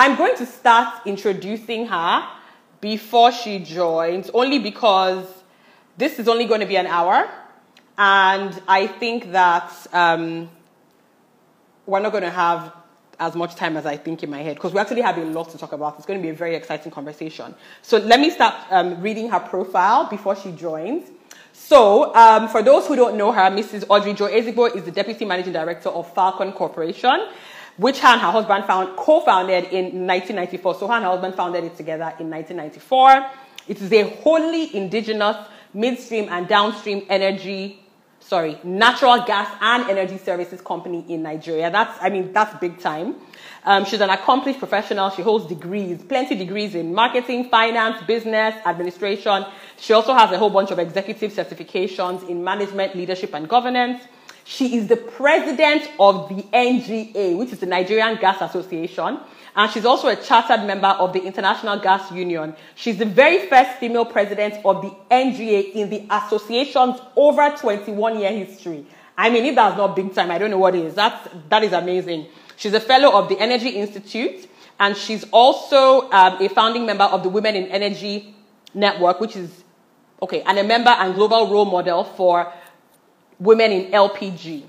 I'm going to start introducing her before she joins, only because this is only going to be an hour. And I think that um, we're not going to have as much time as I think in my head because we actually have a lot to talk about. It's going to be a very exciting conversation. So let me start um, reading her profile before she joins. So, um, for those who don't know her, Mrs. Audrey Joe Ezigbo is the Deputy Managing Director of Falcon Corporation, which her and her husband found, co-founded in 1994. So her and her husband founded it together in 1994. It is a wholly indigenous midstream and downstream energy sorry, natural gas and energy services company in Nigeria. That's, I mean, that's big time. Um, she's an accomplished professional. She holds degrees, plenty degrees in marketing, finance, business, administration. She also has a whole bunch of executive certifications in management, leadership, and governance. She is the president of the NGA, which is the Nigerian Gas Association. And she's also a chartered member of the International Gas Union. She's the very first female president of the NGA in the association's over 21 year history. I mean, if that's not big time, I don't know what is. That's, that is amazing. She's a fellow of the Energy Institute, and she's also um, a founding member of the Women in Energy Network, which is, okay, and a member and global role model for women in LPG.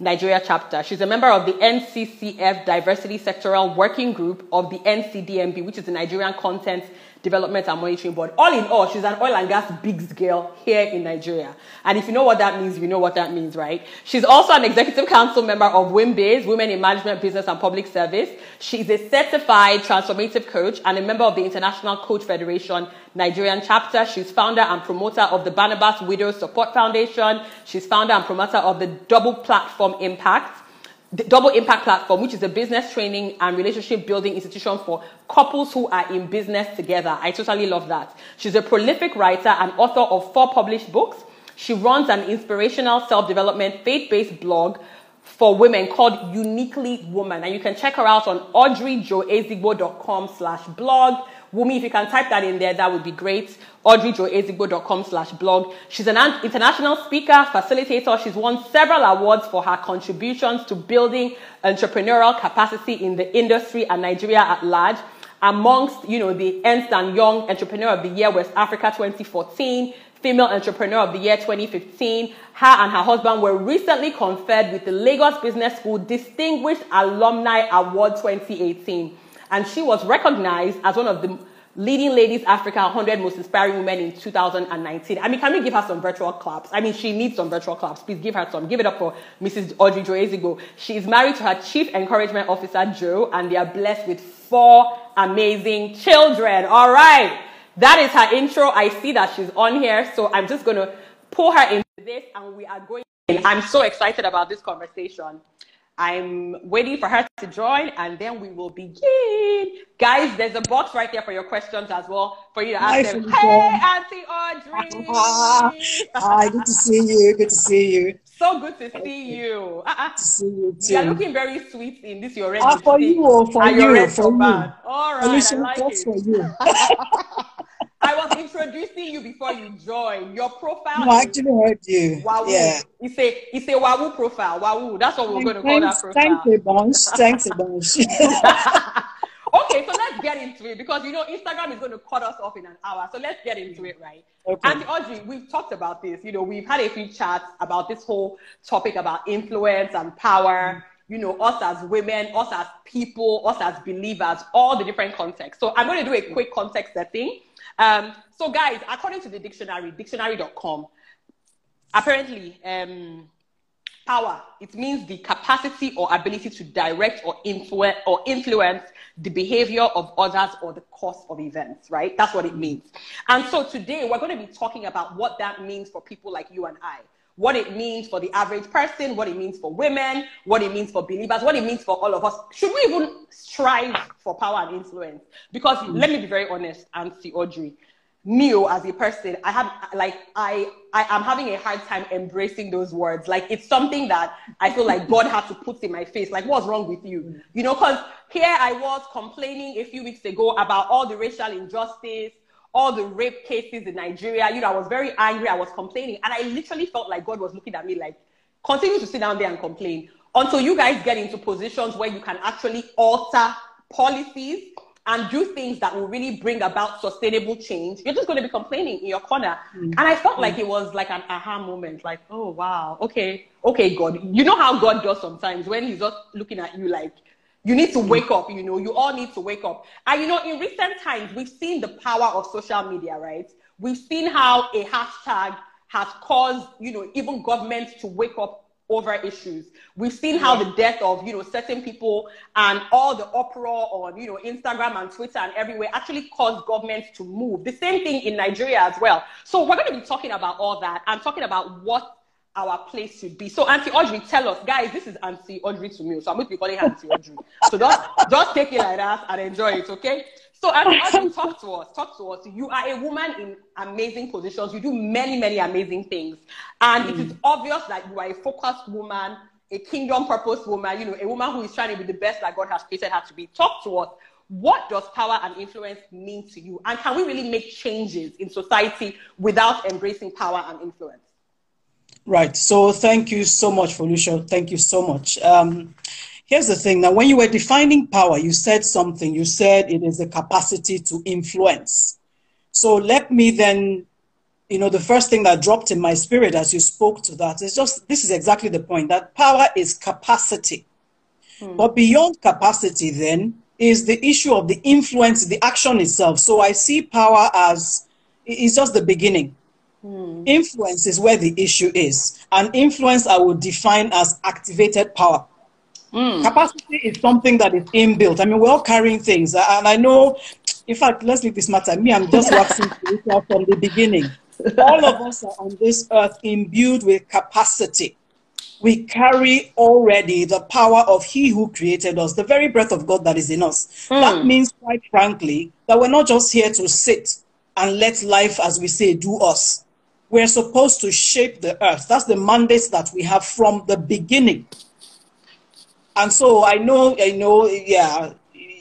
Nigeria chapter. She's a member of the NCCF Diversity Sectoral Working Group of the NCDMB, which is the Nigerian Content Development and Monitoring Board. All in all, she's an oil and gas bigs girl here in Nigeria. And if you know what that means, you know what that means, right? She's also an executive council member of WIMBIZ, Women in Management, Business and Public Service. She's a certified transformative coach and a member of the International Coach Federation Nigerian chapter. She's founder and promoter of the Barnabas Widows Support Foundation. She's founder and promoter of the Double Platform Impact the Double Impact Platform, which is a business training and relationship building institution for couples who are in business together. I totally love that. She's a prolific writer and author of four published books. She runs an inspirational self-development faith-based blog for women called Uniquely Woman. And you can check her out on audreyjoezigbo.com slash blog. Wumi, if you can type that in there, that would be great. audreyjoezigbo.com slash blog. She's an international speaker, facilitator. She's won several awards for her contributions to building entrepreneurial capacity in the industry and Nigeria at large. Amongst, you know, the Ernst and Young Entrepreneur of the Year West Africa 2014, Female Entrepreneur of the Year 2015. Her and her husband were recently conferred with the Lagos Business School Distinguished Alumni Award 2018 and she was recognized as one of the leading ladies Africa 100 most inspiring women in 2019. I mean, can we give her some virtual claps? I mean, she needs some virtual claps. Please give her some. Give it up for Mrs. Audrey Joe Ezigbo. She is married to her chief encouragement officer, Joe, and they are blessed with four amazing children. All right. That is her intro. I see that she's on here, so I'm just going to pull her into this and we are going. I'm so excited about this conversation. I'm waiting for her to join and then we will begin. Guys, there's a box right there for your questions as well for you to ask Hi, them. Hey, Auntie Audrey. Hi, good to see you. Good to see you. So good to see you. Uh-uh. To see you too. You're looking very sweet in this your red. Ah, for you, or for you, for you. All right, I like it. for you. I was introducing you before you joined. Your profile. No, I actually heard you. Wow. Yeah. It's a it's a Wawu profile. Wawu. That's what we're going to call that profile. Thanks a bunch. Thanks a bunch. okay, so let's get into it because you know Instagram is going to cut us off in an hour. So let's get into it, right? Okay. And Audrey, we've talked about this. You know, we've had a few chats about this whole topic about influence and power. You know, us as women, us as people, us as believers, all the different contexts. So I'm going to do a quick context setting um, so, guys, according to the dictionary, dictionary.com, apparently, um, power it means the capacity or ability to direct or influence or influence the behavior of others or the course of events. Right? That's what it means. And so today we're going to be talking about what that means for people like you and I what it means for the average person, what it means for women, what it means for believers, what it means for all of us. Should we even strive for power and influence? Because mm. let me be very honest, Auntie Audrey, me as a person, I have like I I am having a hard time embracing those words. Like it's something that I feel like God had to put in my face. Like what's wrong with you? You know, because here I was complaining a few weeks ago about all the racial injustice, all the rape cases in Nigeria. You know, I was very angry. I was complaining. And I literally felt like God was looking at me like, continue to sit down there and complain until you guys get into positions where you can actually alter policies and do things that will really bring about sustainable change, you're just going to be complaining in your corner. Mm. And I felt mm. like it was like an aha moment, like, oh wow, okay, okay, God. You know how God does sometimes when He's just looking at you like you need to hmm. wake up, you know, you all need to wake up. And you know, in recent times, we've seen the power of social media, right? We've seen how a hashtag has caused, you know, even governments to wake up over issues. We've seen how the death of, you know, certain people and all the uproar on, you know, Instagram and Twitter and everywhere actually caused governments to move. The same thing in Nigeria as well. So we're going to be talking about all that and talking about what our place should be. So Auntie Audrey, tell us, guys, this is Auntie Audrey to me. So I'm going to be calling her Auntie Audrey. So just, just take it like that and enjoy it, okay? So Auntie Audrey, talk to us. Talk to us. You are a woman in amazing positions. You do many, many amazing things. And mm. it is obvious that you are a focused woman, a kingdom purpose woman, you know, a woman who is trying to be the best that God has created her to be. Talk to us. What does power and influence mean to you? And can we really make changes in society without embracing power and influence? Right. So thank you so much, Felicia. Thank you so much. Um, here's the thing. Now, when you were defining power, you said something. You said it is the capacity to influence. So let me then, you know, the first thing that dropped in my spirit as you spoke to that is just this is exactly the point that power is capacity. Hmm. But beyond capacity, then, is the issue of the influence, the action itself. So I see power as it's just the beginning. Hmm. Influence is where the issue is. And influence I would define as activated power. Mm. Capacity is something that is inbuilt. I mean, we're all carrying things. And I know, in fact, let's leave this matter. Me, I'm just waxing spiritual from the beginning. All of us are on this earth imbued with capacity. We carry already the power of He who created us, the very breath of God that is in us. Mm. That means, quite frankly, that we're not just here to sit and let life, as we say, do us we're supposed to shape the earth. That's the mandate that we have from the beginning. And so I know, I know, yeah,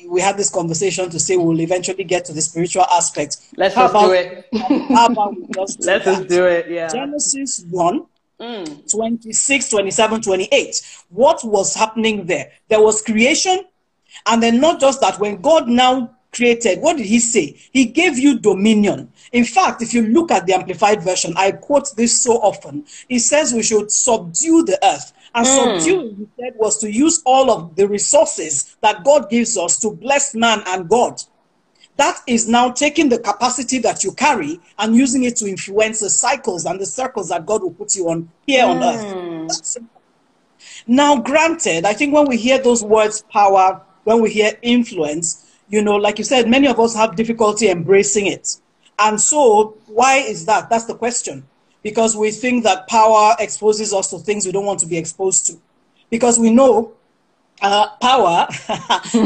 we had this conversation to say we'll eventually get to the spiritual aspect. Let's just about, do it. how about we just Let's just do it, yeah. Genesis 1, mm. 26, 27, 28. What was happening there? There was creation, and then not just that, when God now created, what did he say? He gave you dominion. In fact, if you look at the Amplified Version, I quote this so often. He says we should subdue the earth. And mm. subdue, he said, was to use all of the resources that God gives us to bless man and God. That is now taking the capacity that you carry and using it to influence the cycles and the circles that God will put you on here mm. on earth. Now, granted, I think when we hear those words, power, when we hear influence, you know, like you said, many of us have difficulty embracing it. And so, why is that? That's the question. Because we think that power exposes us to things we don't want to be exposed to. Because we know uh, power,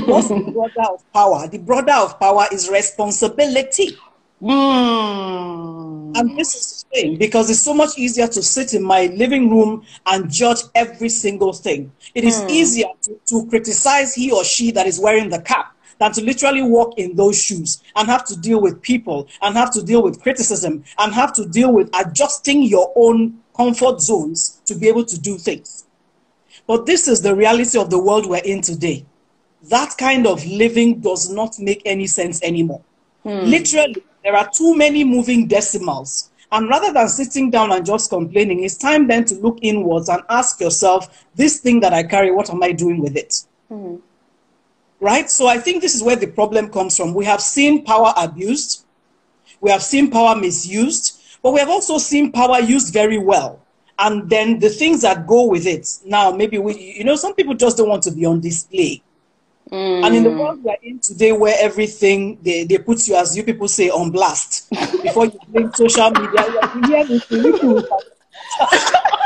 what's the brother of power? The brother of power is responsibility. Mm. And this is the thing, because it's so much easier to sit in my living room and judge every single thing. It is mm. easier to, to criticize he or she that is wearing the cap than to literally walk in those shoes and have to deal with people and have to deal with criticism and have to deal with adjusting your own comfort zones to be able to do things. But this is the reality of the world we're in today. That kind of living does not make any sense anymore. Hmm. Literally, there are too many moving decimals. And rather than sitting down and just complaining, it's time then to look inwards and ask yourself, this thing that I carry, what am I doing with it? Hmm right? So I think this is where the problem comes from. We have seen power abused, we have seen power misused, but we have also seen power used very well. And then the things that go with it. Now, maybe we, you know, some people just don't want to be on display. Mm. And in the world we're in today, where everything they, they put you, as you people say, on blast before you blink social media,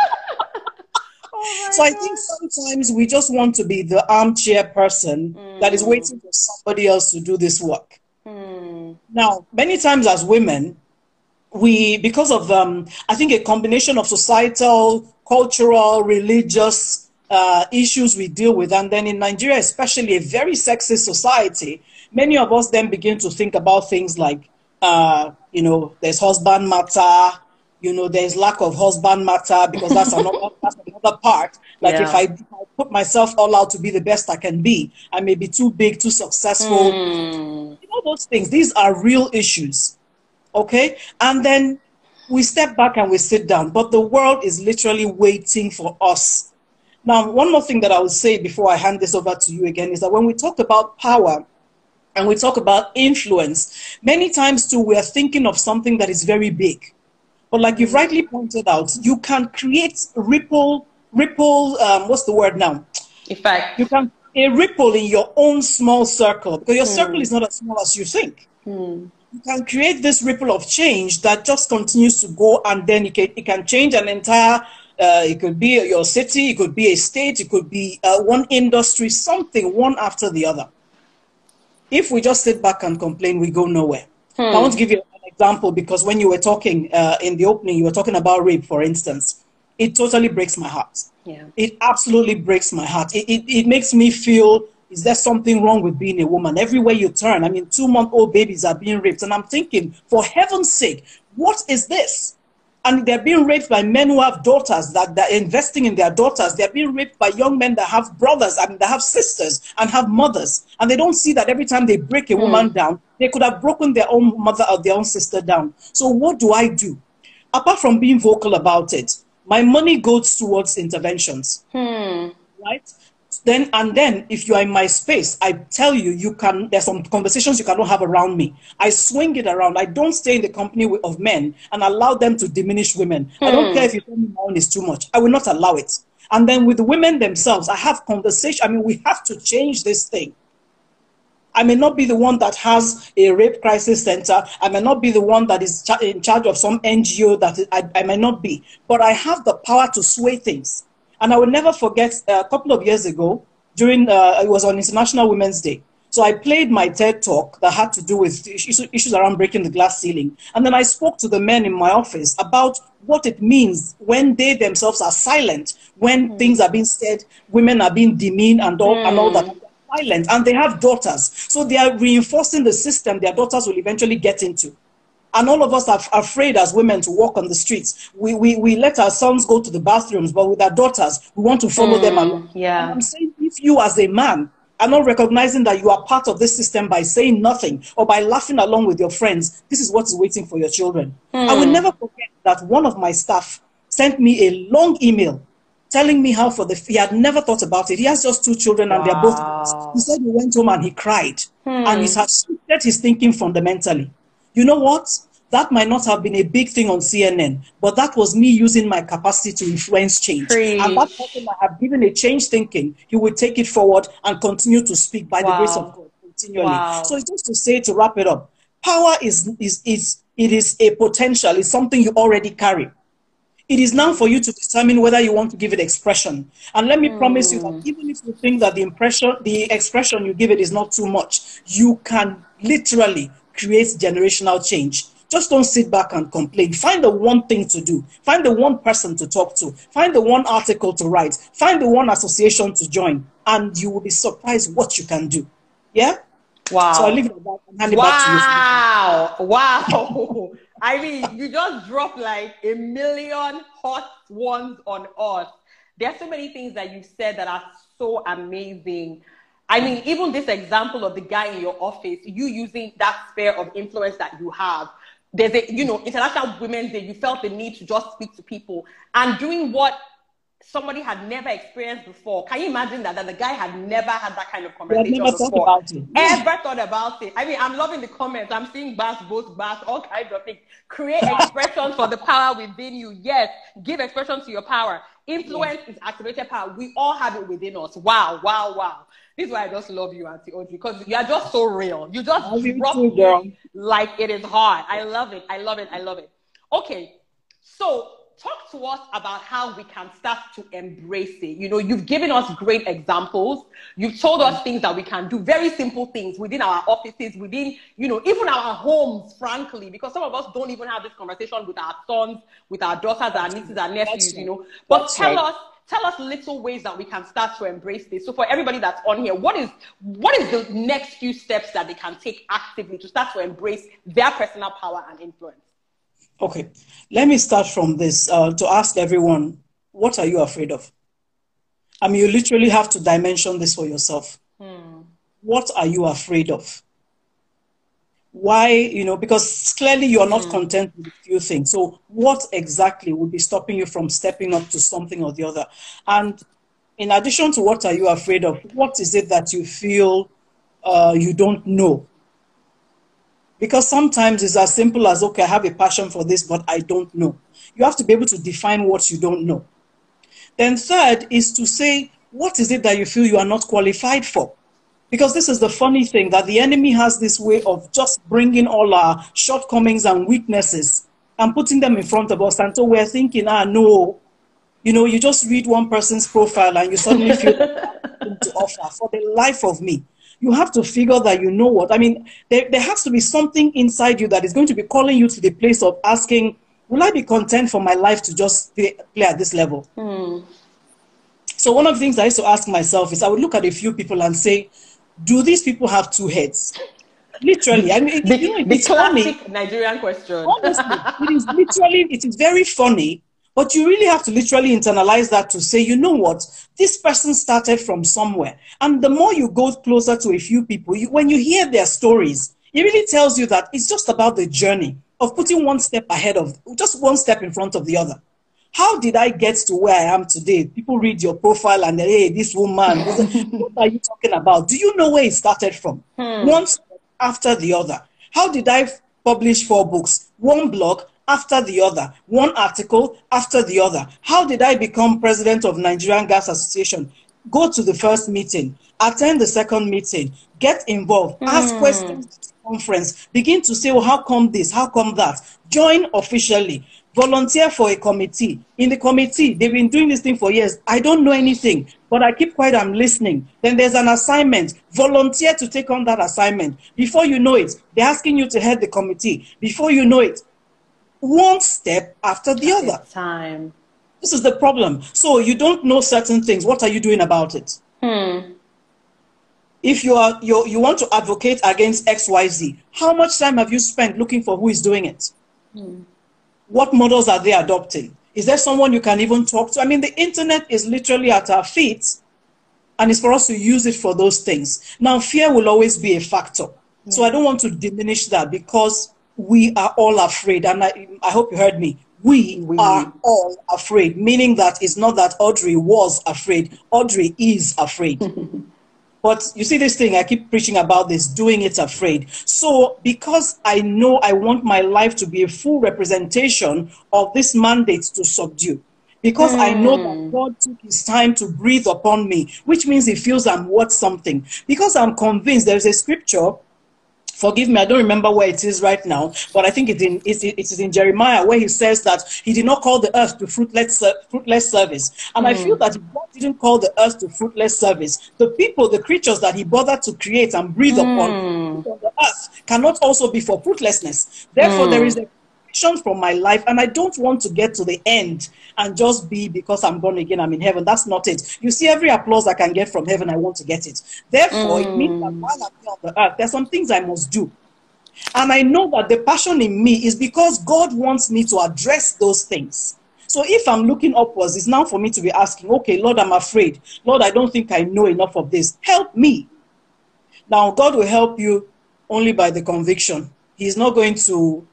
so I think sometimes we just want to be the armchair person mm. that is waiting for somebody else to do this work. Mm. Now, many times as women, we, because of, um, I think, a combination of societal, cultural, religious uh, issues we deal with, and then in Nigeria, especially a very sexist society, many of us then begin to think about things like, uh, you know, there's husband matter, you know, there's lack of husband matter because that's another, that's another part. Like yeah. if I do my put myself all out to be the best I can be. I may be too big, too successful. Mm. You know, those things. These are real issues. Okay? And then we step back and we sit down. But the world is literally waiting for us. Now, one more thing that I will say before I hand this over to you again is that when we talk about power, and we talk about influence, many times too, we are thinking of something that is very big. But like you've rightly pointed out, you can create ripple, ripple, um, what's the word now? Effect. You can a ripple in your own small circle because your hmm. circle is not as small as you think. Hmm. You can create this ripple of change that just continues to go and then it can, it can change an entire uh, it could be your city, it could be a state, it could be uh, one industry, something one after the other. If we just sit back and complain, we go nowhere. Hmm. I want to give you example because when you were talking uh, in the opening, you were talking about rape, for instance. It totally breaks my heart. Yeah. It absolutely breaks my heart. It, it, it makes me feel is there something wrong with being a woman? Everywhere you turn, I mean, two month old babies are being raped. And I'm thinking, for heaven's sake, what is this? and they're being raped by men who have daughters that they're investing in their daughters. They're being raped by young men that have brothers and that have sisters and have mothers. And they don't see that every time they break a woman mm. down, they could have broken their own mother or their own sister down. So what do I do? Apart from being vocal about it, my money goes towards interventions. Hmm. Right? then and then if you are in my space i tell you you can there's some conversations you cannot have around me i swing it around i don't stay in the company of men and allow them to diminish women hmm. i don't hmm. care if you tell me my own is too much i will not allow it and then with the women themselves i have conversation i mean we have to change this thing I may not be the one that has a rape crisis center. I may not be the one that is in charge of some NGO that I, I may not be, but I have the power to sway things. And I will never forget uh, a couple of years ago, during uh, it was on International Women's Day. So I played my TED talk that had to do with issues around breaking the glass ceiling. And then I spoke to the men in my office about what it means when they themselves are silent, when mm. things are being said, women are being demeaned and all, mm. and all that. Silent, and they have daughters. So they are reinforcing the system their daughters will eventually get into. And all of us are afraid as women to walk on the streets. We, we, we let our sons go to the bathrooms, but with our daughters, we want to follow mm, them along. Yeah. And I'm saying if you as a man are not recognizing that you are part of this system by saying nothing or by laughing along with your friends, this is what is waiting for your children. Mm. I will never forget that one of my staff sent me a long email telling me how for the he had never thought about it. He has just two children and wow. they're both. He said he went home and he cried, hmm. and it has shifted his thinking fundamentally you know what? That might not have been a big thing on CNN, but that was me using my capacity to influence change. Preach. And that person I have given a change thinking, he will take it forward and continue to speak by wow. the grace of God continually. Wow. So it's just to say to wrap it up, power is is is it is a potential, it's something you already carry. It is now for you to determine whether you want to give it expression. And let me mm. promise you that even if you think that the impression, the expression you give it is not too much, you can literally create generational change. Just don't sit back and complain. Find the one thing to do. Find the one person to talk to. Find the one article to write. Find the one association to join. And you will be surprised what you can do. Yeah? Wow. So I leave it at that and hand it wow. back to you. Wow. I mean, you just dropped like a million hot ones on us. There are so many things that you've said that are so amazing. I mean, even this example of the guy in your office, you using that sphere of influence that you have. There's a, you know, International Women's Day, you felt the need to just speak to people and doing what somebody had never experienced before. Can you imagine that? That the guy had never had that kind of conversation never before. Thought about it. Ever thought about it. I mean, I'm loving the comments. I'm seeing bass, both bass, all kinds of things. Create expressions for the power within you. Yes, give expression to your power. Influence is activated power. We all have it within us. Wow, wow, wow. This is why I just love you, Auntie Audrey, because you are just so real. You just drop like it is hard. I love it. I love it. I love it. Okay, so talk to us about how we can start to embrace it. You know, you've given us great examples. You've told us things that we can do, very simple things within our offices, within, you know, even our homes, frankly, because some of us don't even have this conversation with our sons, with our daughters, our nieces, our nephews, you know. But That's tell right. us tell us little ways that we can start to embrace this. So for everybody that's on here, what is what is the next few steps that they can take actively to start to embrace their personal power and influence? Okay, let me start from this uh, to ask everyone, what are you afraid of? I mean, you literally have to dimension this for yourself. Hmm. What are you afraid of? Why, you know, because clearly you're not hmm. content with a few things. So, what exactly would be stopping you from stepping up to something or the other? And in addition to what are you afraid of, what is it that you feel uh, you don't know? Because sometimes it's as simple as, okay, I have a passion for this, but I don't know. You have to be able to define what you don't know. Then, third is to say, what is it that you feel you are not qualified for? Because this is the funny thing that the enemy has this way of just bringing all our shortcomings and weaknesses and putting them in front of us. And so we're thinking, ah, no, you know, you just read one person's profile and you suddenly feel to offer for the life of me. You have to figure that you know what. I mean, there, there has to be something inside you that is going to be calling you to the place of asking, will I be content for my life to just play, play at this level? Hmm. So one of the things I used to ask myself is I would look at a few people and say, do these people have two heads? Literally, I mean, the, you know, classic funny. Nigerian question. Honestly, it is literally, it is very funny, but you really have to literally internalize that to say, you know what, this person started from somewhere, and the more you go closer to a few people, you, when you hear their stories, it really tells you that it's just about the journey of putting one step ahead of, just one step in front of the other. How did I get to where I am today? People read your profile and they hey, this woman, what are you talking about? Do you know where it started from? Hmm. One step after the other. How did I publish four books? One blog after the other, one article after the other. How did I become president of Nigerian Gas Association? Go to the first meeting, attend the second meeting, get involved, mm. ask hmm. questions conference, begin to say, well, how come this? How come that? Join officially. Volunteer for a committee. In the committee, they've been doing this thing for years. I don't know anything, but I keep quiet, I'm listening. Then there's an assignment. Volunteer to take on that assignment. Before you know it, they're asking you to head the committee. Before you know it, one step after the At other. Time. This is the problem. So you don't know certain things. What are you doing about it? Hmm if you are you you want to advocate against xyz how much time have you spent looking for who is doing it mm. what models are they adopting is there someone you can even talk to i mean the internet is literally at our feet and it's for us to use it for those things now fear will always be a factor so i don't want to diminish that because we are all afraid and i, I hope you heard me we, we, are all afraid, meaning that it's not that Audrey was afraid, Audrey is afraid. But you see, this thing, I keep preaching about this, doing it afraid. So, because I know I want my life to be a full representation of this mandate to subdue, because mm. I know that hmm. God took his time to breathe upon me, which means he feels I'm worth something. Because I'm convinced there's a scripture forgive me, I don't remember where it is right now, but I think it's in, it's, it is in Jeremiah where he says that he did not call the earth to fruitless, fruitless service. And mm. I hmm. feel that if God didn't call the earth to fruitless service, the people, the creatures that he bothered to create and breathe mm. upon on the earth cannot also be for fruitlessness. Therefore, mm. there is a from my life and I don't want to get to the end and just be because I'm born again, I'm in heaven. That's not it. You see, every applause I can get from heaven, I want to get it. Therefore, mm. it means that while I'm here on the earth, there's some things I must do. And I know that the passion in me is because God wants me to address those things. So if I'm looking upwards, it's now for me to be asking, okay, Lord, I'm afraid. Lord, I don't think I know enough of this. Help me. Now, God will help you only by the conviction. He's not going to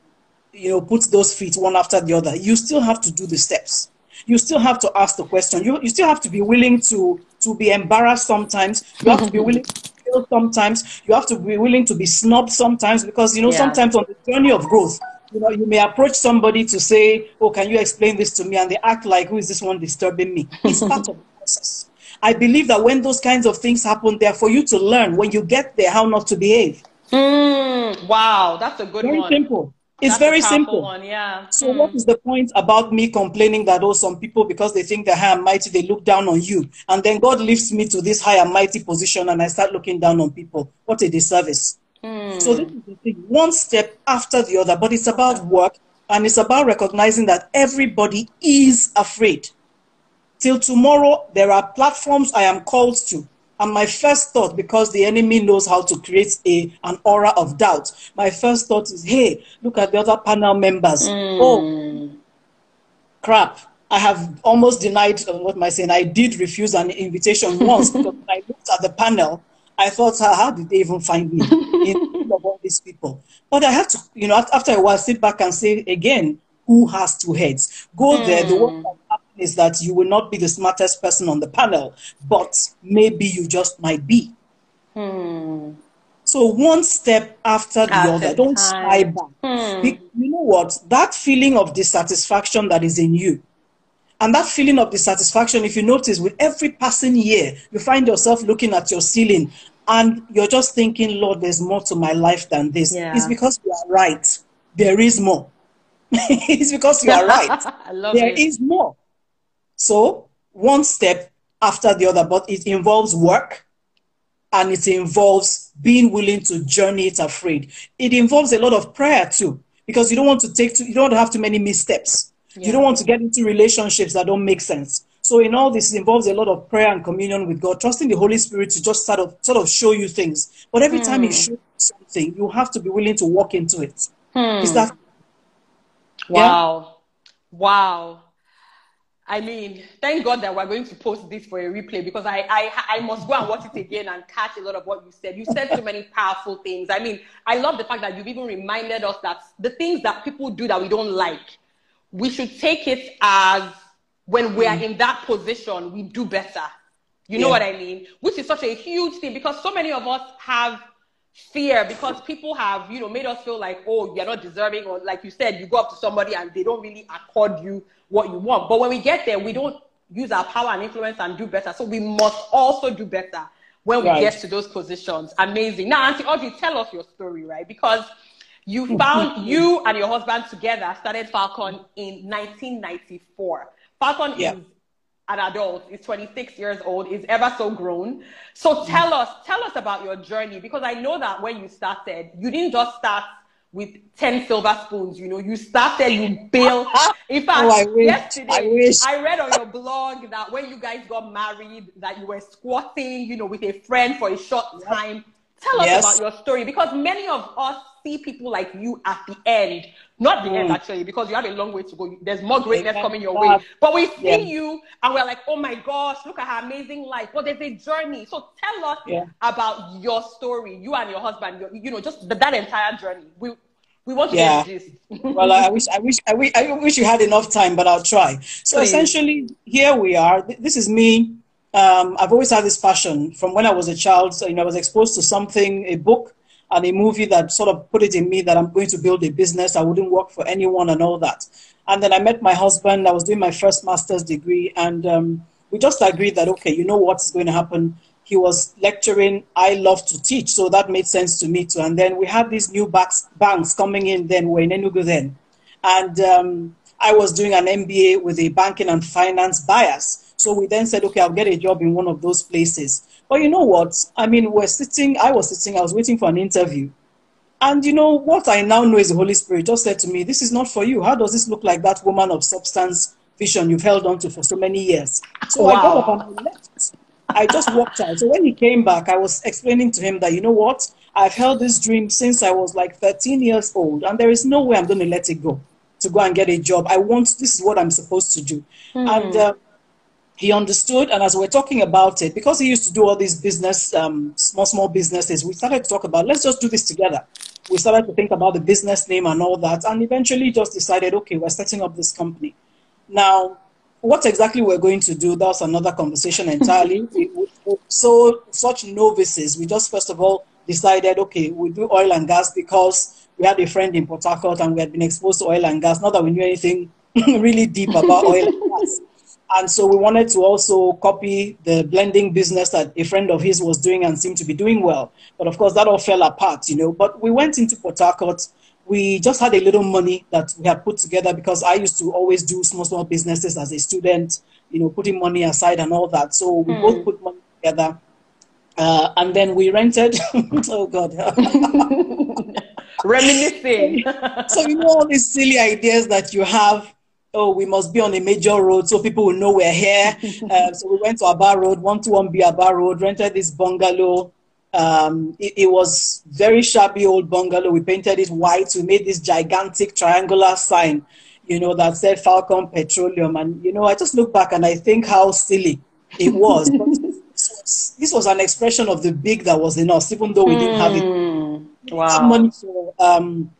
you know, put those feet one after the other, you still have to do the steps. You still have to ask the question. You, you still have to be willing to, to be embarrassed sometimes. You have to be willing to fail sometimes. You have to be willing to be snubbed sometimes because, you know, yeah. sometimes on the journey of growth, you know, you may approach somebody to say, oh, can you explain this to me? And they act like, who is this one disturbing me? It's part of the process. I believe that when those kinds of things happen, they're for you to learn when you get there how not to behave. Mm, wow, that's a good Very one. Very simple. It's very simple. One, yeah. So mm. what is the point about me complaining that oh some people because they think they're high and mighty they look down on you and then God lifts me to this high and mighty position and I start looking down on people. What a disservice. Mm. So this is the thing, one step after the other, but it's about work and it's about recognizing that everybody is afraid. Till tomorrow, there are platforms I am called to and my first thought, because the enemy knows how to create a, an aura of doubt, my first thought is, hey, look at the other panel members. Mm. Oh, crap. I have almost denied uh, what am I saying? I did refuse an invitation once because when I looked at the panel, I thought, how did they even find me in of all these people? But I had to, you know, after a while, sit back and say again, who has two heads? Go mm. there. The work that happens is that you will not be the smartest person on the panel, but maybe you just might be. Hmm. So one step after the other. Don't shy back. Hmm. You know what? That feeling of dissatisfaction that is in you, and that feeling of dissatisfaction, if you notice, with every passing year, you find yourself looking at your ceiling and you're just thinking, Lord, there's more to my life than this. Yeah. It's because you are right. There is more. it's because you are right. There it. is more. So, one step after the other, but it involves work and it involves being willing to journey it afraid. It involves a lot of prayer too, because you don't want to take, too, you don't have too many missteps. Yeah. You don't want to get into relationships that don't make sense. So in all this, it involves a lot of prayer and communion with God, trusting the Holy Spirit to just sort of sort of show you things. But every mm. time He hmm. shows you something, you have to be willing to walk into it. Hmm. Is that? Wow, yeah? wow. I mean, thank God that we're going to post this for a replay because I, I, I must go and watch it again and catch a lot of what you said. You said so many powerful things. I mean, I love the fact that you've even reminded us that the things that people do that we don't like, we should take it as when we are in that position, we do better. You know yeah. what I mean? Which is such a huge thing because so many of us have fear because people have, you know, made us feel like, oh, you're not deserving, or like you said, you go up to somebody and they don't really accord you what you want. But when we get there, we don't use our power and influence and do better. So we must also do better when we right. get to those positions. Amazing. Now, Auntie Audrey, tell us your story, right? Because you found you and your husband together started Falcon in 1994. Falcon yeah. is an adult, is 26 years old, is ever so grown. So mm. tell us, tell us about your journey because I know that when you started, you didn't just start with 10 silver spoons, you know, you started, you built. In oh, fact, oh, I yesterday, I, wish. I read on your blog that when you guys got married, that you were squatting, you know, with a friend for a short time. Tell us yes. about your story because many of us see people like you at the end. Not the mm. end, actually, because you have a long way to go. There's more greatness coming your way. But we see yeah. you and we're like, oh my gosh, look at her amazing life. But there's a journey. So tell us yeah. about your story, you and your husband, your, you know, just the, that entire journey. We, we want to yeah. well, I wish, I wish, I wish, I wish you had enough time, but I'll try. So Please. essentially, here we are. This is me. Um, I've always had this passion from when I was a child. So, you know, I was exposed to something, a book, and a movie that sort of put it in me that I'm going to build a business. I wouldn't work for anyone and all that. And then I met my husband. I was doing my first master's degree, and um, we just agreed that okay, you know what's going to happen. He was lecturing. I love to teach, so that made sense to me too. And then we had these new banks, banks coming in. Then we're in Enugu then, and um, I was doing an MBA with a banking and finance bias. So we then said, okay, I'll get a job in one of those places. But you know what? I mean, we're sitting, I was sitting, I was waiting for an interview. And you know, what I now know is the Holy Spirit just said to me, This is not for you. How does this look like that woman of substance vision you've held on to for so many years? So wow. I got up and I left. I just walked out. So when he came back, I was explaining to him that, you know what? I've held this dream since I was like 13 years old, and there is no way I'm going to let it go to go and get a job. I want, this is what I'm supposed to do. Mm. And uh, he understood and as we're talking about it because he used to do all these business um, small small businesses we started to talk about let's just do this together. We started to think about the business name and all that and eventually just decided okay we're setting up this company. Now what exactly we're going to do that's another conversation entirely. So such novices. We just first of all decided okay we do oil and gas because we had a friend in port harcourt and we had been exposed to oil and gas. Not that we knew anything really deep about oil and gas and so we wanted to also copy the blending business that a friend of his was doing and seemed to be doing well. But of course, that all fell apart, you know. But we went into Port Harcourt. We just had a little money that we had put together because I used to always do small, small businesses as a student, you know, putting money aside and all that. So we both hmm. put money together. Uh, and then we rented, oh God. Reminiscing. so, you know, all these silly ideas that you have oh, we must be on a major road so people will know we're here. um, so we went to Aba Road, 121B Aba Road, rented this bungalow. Um, it, it, was very shabby old bungalow. We painted it white. We made this gigantic triangular sign. you know, that said Falcon Petroleum. And, you know, I just look back and I think how silly it was. this, was this was an expression of the big that was in us, even though we didn't have it. Hmm. Wow. money for um,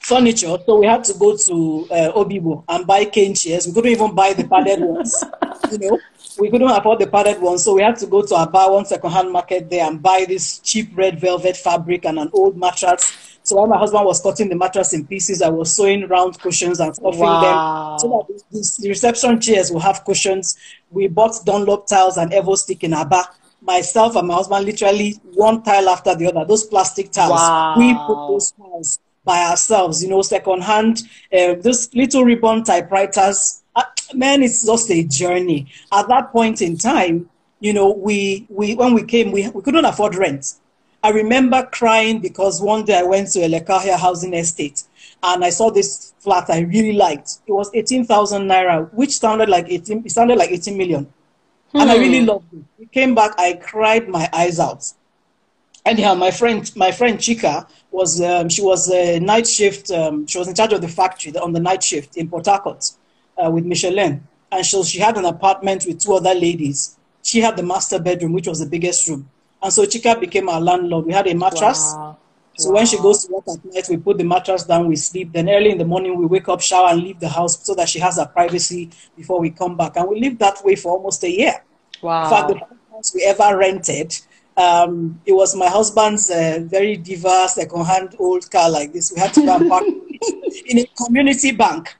furniture, so we had to go to uh, Obibo and buy cane chairs. We couldn't even buy the padded ones, you know. We couldn't afford the padded ones, so we had to go to Aba, one second-hand market there, and buy this cheap red velvet fabric and an old mattress. So while my husband was cutting the mattress in pieces, I was sewing round cushions and stuffing Wow. them so that the- the, the reception chairs will have cushions. We bought Dunlop tiles and Evo-Stik in Aba. Myself and my husband literally one tile after the other. Those plastic tiles, Wow. we put those tiles by ourselves. You know, secondhand, hand. Uh, those little ribbon typewriters. Uh, man, it's just a journey. At that point in time, you know, we we when we came, we we couldn't afford rent. I remember crying because one day I went to Elekahia housing estate and I saw this flat I really liked. It was 18,000 naira, which sounded like 18, it sounded like 18 million. And I really loved it. We came back, I cried my eyes out. Anyhow, my friend, my friend Chika was, um, she was a night shift, um, she was in charge of the factory on the night shift in Port Harcourt uh, with Michelin. And so she had an apartment with two other ladies. She had the master bedroom, which was the biggest room. And so Chika became our landlord. We had a mattress. Wow. So when she goes to work at night, we put the mattress down, we sleep. Then early in the morning, we wake up, shower, and leave the house so that she has her privacy before we come back. And we lived that way for almost a year. Wow. In fact, the first house we ever rented, um, it was my husband's uh, very diva second-hand old car like this. We had to go and park in a community bank.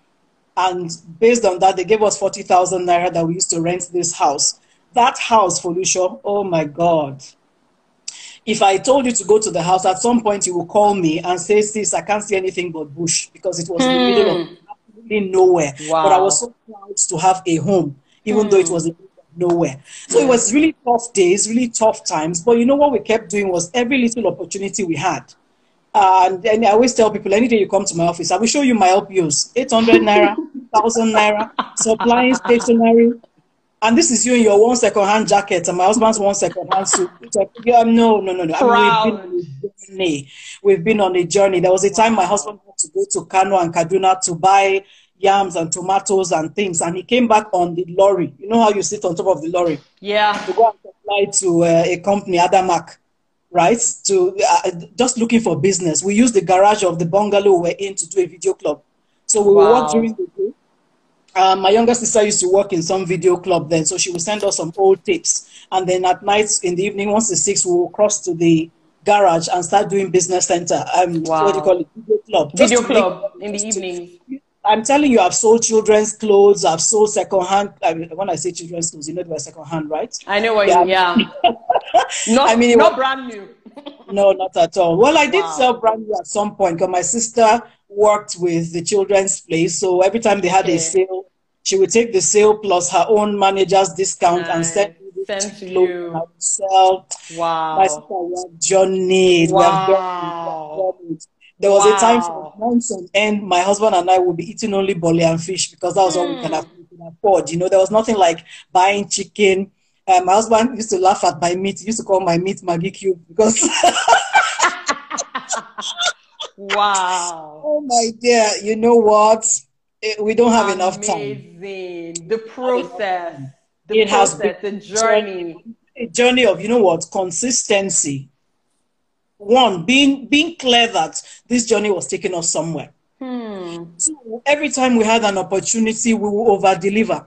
And based on that, they gave us 40,000 naira that we used to rent this house. That house, Felicia, oh my God. If I told you to go to the house, at some point you will call me and say, Sis, I can't see anything but bush because it was in the middle of absolutely nowhere. But I was so proud to have a home, even though it was the middle of nowhere. So it was really tough days, really tough times. But you know what we kept doing was every little opportunity we had. And, and I always tell people, any day you come to my office, I will show you my LPOs 800 naira, 1000 naira, supplying stationery. And this is you in your one second hand jacket and my husband's one second hand suit. Figure, no, no, no, no. I mean, we've been on a journey. We've been on a journey. There was a time my husband had to go to Kano and Kaduna to buy yams and tomatoes and things. And he came back on the lorry. You know how you sit on top of the lorry? Yeah. to go and apply to uh, a company, Adamak, right? To uh, just looking for business. We used the garage of the bungalow we're in to do a video club. So we would Wow. work during the day. Um, my younger sister used to work in some video club then, so she would send us some old tapes. And then at night, in the evening, once it's six, we will cross to the garage and start doing business center. Um, What do you call it? Video club. Video club in the just to- evening. I'm telling you, I've sold children's clothes. I've sold secondhand. I mean, when I say children's clothes, you know they were secondhand, right? I know what Yeah. you yeah. Not, I mean, not was- brand new. No, not at all. Well, I did Wow. sell brand new at some point because my sister worked with the children's place. So every time they had Okay. a sale, she would take the sale plus her own manager's discount and send Send to you. sell. Wow. My sister, we have journeyed. We have journeyed. Wow. There was a time for Wow. months on my husband and I would be eating only boli and fish because that was all we Hmm. can could afford. You know, there was nothing like buying chicken. Uh, my husband used to laugh at my meat. He used to call my meat Maggi Cube because Wow. Oh my dear, you know what? Eh, We don't have enough time. Amazing. The process. The It has process, the journey. A journey of, you know what, consistency. One, being being clear that this journey was taking us somewhere. Hmm. Two, every time we had an opportunity, we will over deliver.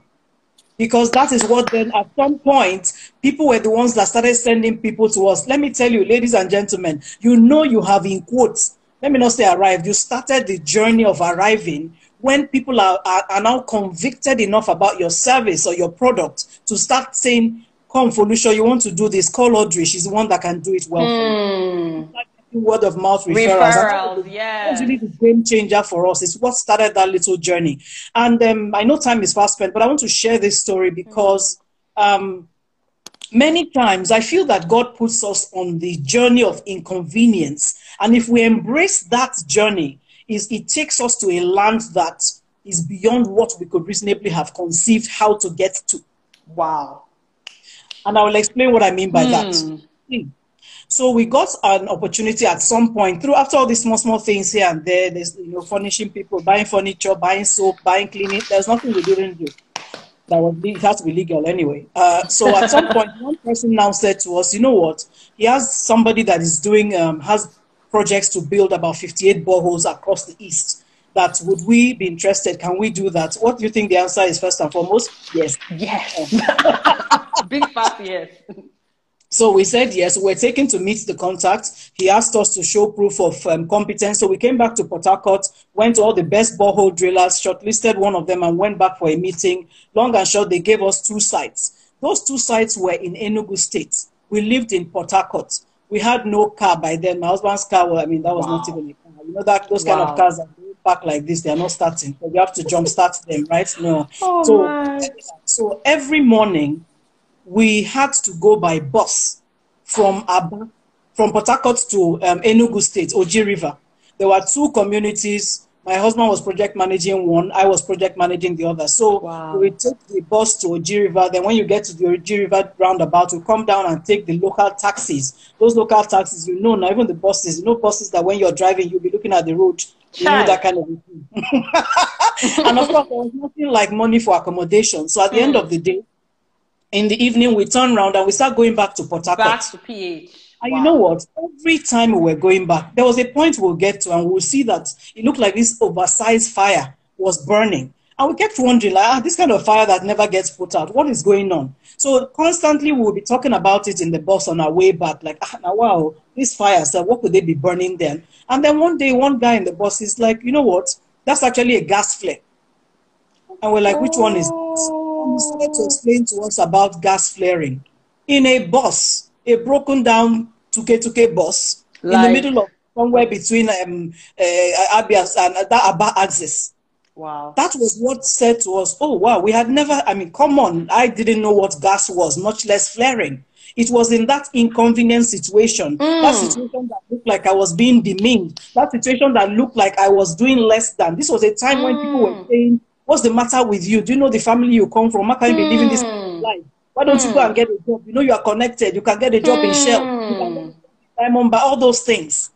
Because that is what then at some point, people were the ones that started sending people to us. Let me tell you, ladies and gentlemen, you know you have in quotes, let me not say arrived, you started the journey of arriving when people are, are, are now convicted enough about your service or your product to start saying, Come, Felicia, you want to do this, call Audrey, she's the one that can do it well. Hmm. Word of mouth referrals. Referrals, yeah. That's really the game changer for us. It's what started that little journey. And um, I know time is fast spent, but I want to share this story because um, many times I feel that God puts us on the journey of inconvenience. And if we embrace that journey, is it takes us to a land that is beyond what we could reasonably have conceived how to get to. Wow. And I will explain what I mean by that. Hmm. So we got an opportunity at some point through after all these small small things here and there. There's you know furnishing people, buying furniture, buying soap, buying cleaning. There's nothing we didn't do. That was it has to be legal anyway. Uh, so at some point, one person now said to us, you know what? He has somebody that is doing um, has projects to build about 58 boreholes across the east. That would we be interested? Can we do that? What do you think the answer is first and foremost? Yes. Yes. Big fat yes. So we said yes. We're taken to meet the contact. He asked us to show proof of um, competence. So we came back to Port Harcourt, went to all the best borehole drillers, shortlisted one of them, and went back for a meeting. Long and short, they gave us two sites. Those two sites were in Enugu State. We lived in Port Harcourt. We had no car by then. My husband's car, well, I mean, that was wow. not even a car. You know that those wow. kind of cars back like this, they are not starting. So you have to jump start them, right? No. Oh, so, my. so every morning we had to go by bus from Aba, from Port Harcourt to um, Enugu State, Oji River. There were two communities. My husband was project managing one. I was project managing the other. So wow. we take the bus to Oji River. Then when you get to the Oji River roundabout, we come down and take the local taxis. Those local taxis, you know, now even the buses, you know, buses that when you're driving, you'll be looking at the road. You know that kind of thing. and of course, there was nothing like money for accommodation. So at the mm. end of the day, in the evening, we turn around and we start going back to Port Harcourt. Back to PH. And wow. you know what? Every time we were going back, there was a point we'll get to and we'll see that it looked like this oversized fire was burning. And we kept wondering, like, ah, this kind of fire that never gets put out, what is going on? So constantly we'll be talking about it in the bus on our way back, like, ah, now, wow, this fire, so what could they be burning then? And then one day, one guy in the bus is like, you know what? That's actually a gas flare. And we're like, which one is this? he started to explain to us about gas flaring in a bus, a broken down 2K2K bus like, in the middle of somewhere between um, uh, Abias and uh, that Aba axis. Wow. That was what said to us, oh, wow, we had never, I mean, come on, I didn't know what gas was, much less flaring. It was in that inconvenient situation, mm. that situation that looked like I was being demeaned, that situation that looked like I was doing less than. This was a time mm. when people were mm. saying, What's the matter with you? Do you know the family you come from? How can you be living this hmm. life? Why don't mm. you go and get a job? You know you are connected. You can get a job mm. in Shell. You can get Diamond all those things.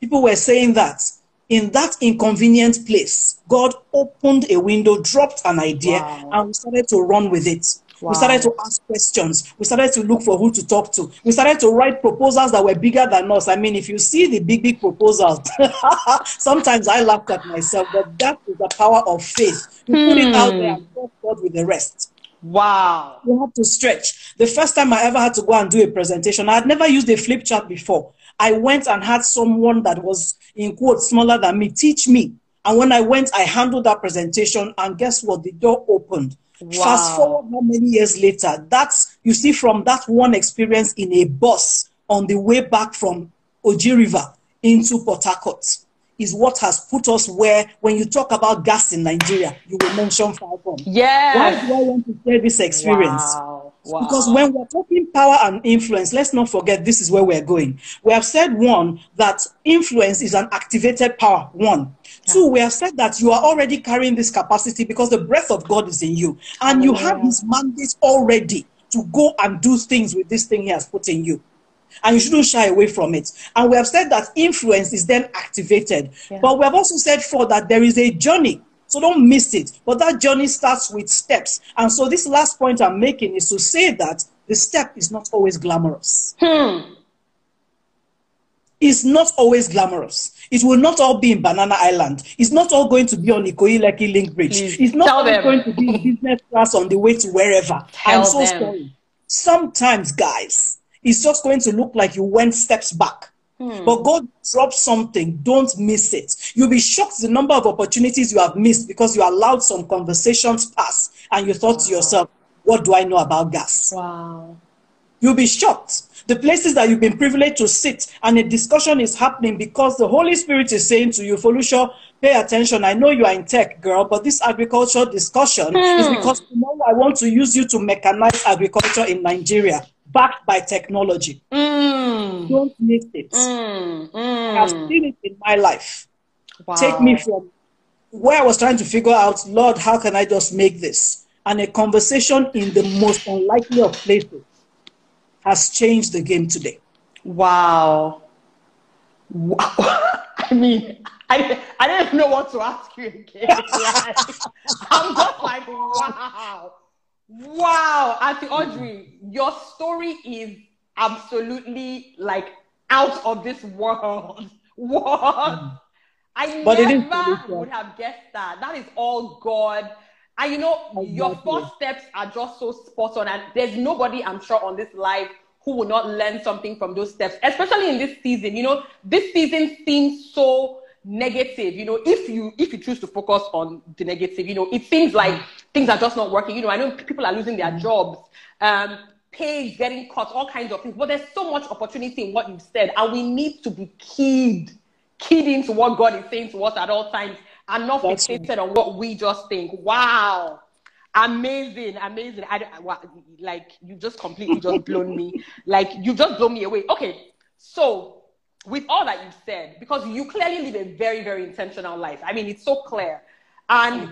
People were saying that in that inconvenient place, God opened a window, dropped an idea, wow. and we started to run with it. Wow. We started to ask questions. We started to look for who to talk to. We started to write proposals that were bigger than us. I mean, if you see the big, big proposals, sometimes I laugh at myself, but that is the power of faith. You hmm. put it out there and trust God with the rest. Wow. You have to stretch. The first time I ever had to go and do a presentation, I had never used a flip chart before. I went and had someone that was, in quotes, smaller than me teach me. And when I went, I handled that presentation, and guess what? The door opened. Wow. Fast forward how many years later, that's, you see, from that one experience in a bus on the way back from Oji River into Port Harcourt is what has put us where, when you talk about gas in Nigeria, you will mention Falcon. Yeah. Why do I want to share this experience? Wow. Wow. Because when we're talking power and influence, let's not forget this is where we're going. We have said one, that influence is an activated power, one. Yeah. Two, we have said that you are already carrying this capacity because the breath of God is in you. And you have his mandate already to go and do things with this thing he has put in you and you shouldn't shy away from it. And we have said that influence is then activated. Yeah. But we have also said for that there is a journey. So don't miss it. But that journey starts with steps. And so this last point I'm making is to say that the step is not always glamorous. Hmm. It's not always glamorous. It will not all be in Banana Island. It's not all going to be on Ikoyi Lekki Link Bridge. Please it's not all them. going to be in business class on the way to wherever. Tell I'm so them. sorry. Sometimes, guys, it's just going to look like you went steps back. Hmm. But God drops something, don't miss it. You'll be shocked the number of opportunities you have missed because you allowed some conversations pass and you thought wow. to yourself, what do I know about gas? Wow. You'll be shocked. The places that you've been privileged to sit and a discussion is happening because the Holy Spirit is saying to you, Felicia, pay attention. I know you are in tech, girl, but this agriculture discussion hmm. is because tomorrow I want to use you to mechanize agriculture in Nigeria backed by technology. Mm. Don't miss it. Mm. Mm. I've seen it in my life. Wow. Take me from where I was trying to figure out, Lord, how can I just make this? And a conversation in the most unlikely of places has changed the game today. Wow. wow. I mean, I, I didn't know what to ask you again. I'm just like, wow. Wow. Auntie Audrey, your story is absolutely like out of this world. What? I but never would have guessed that. That is all God. And you know, your first steps are just so spot on. And there's nobody, I'm sure, on this live who will not learn something from those steps, especially in this season. You know, this season seems so negative. You know, if you if you choose to focus on the negative, you know, it seems like things are just not working. You know, I know people are losing their jobs. Um, pay getting cut, all kinds of things. But there's so much opportunity in what you've said, and we need to be keyed, keyed into what God is saying to us at all times, and not That's fixated right. on what we just think. Wow, amazing, amazing! I, I, like you just completely just blown me, like you just blown me away. Okay, so with all that you've said, because you clearly live a very, very intentional life. I mean, it's so clear, and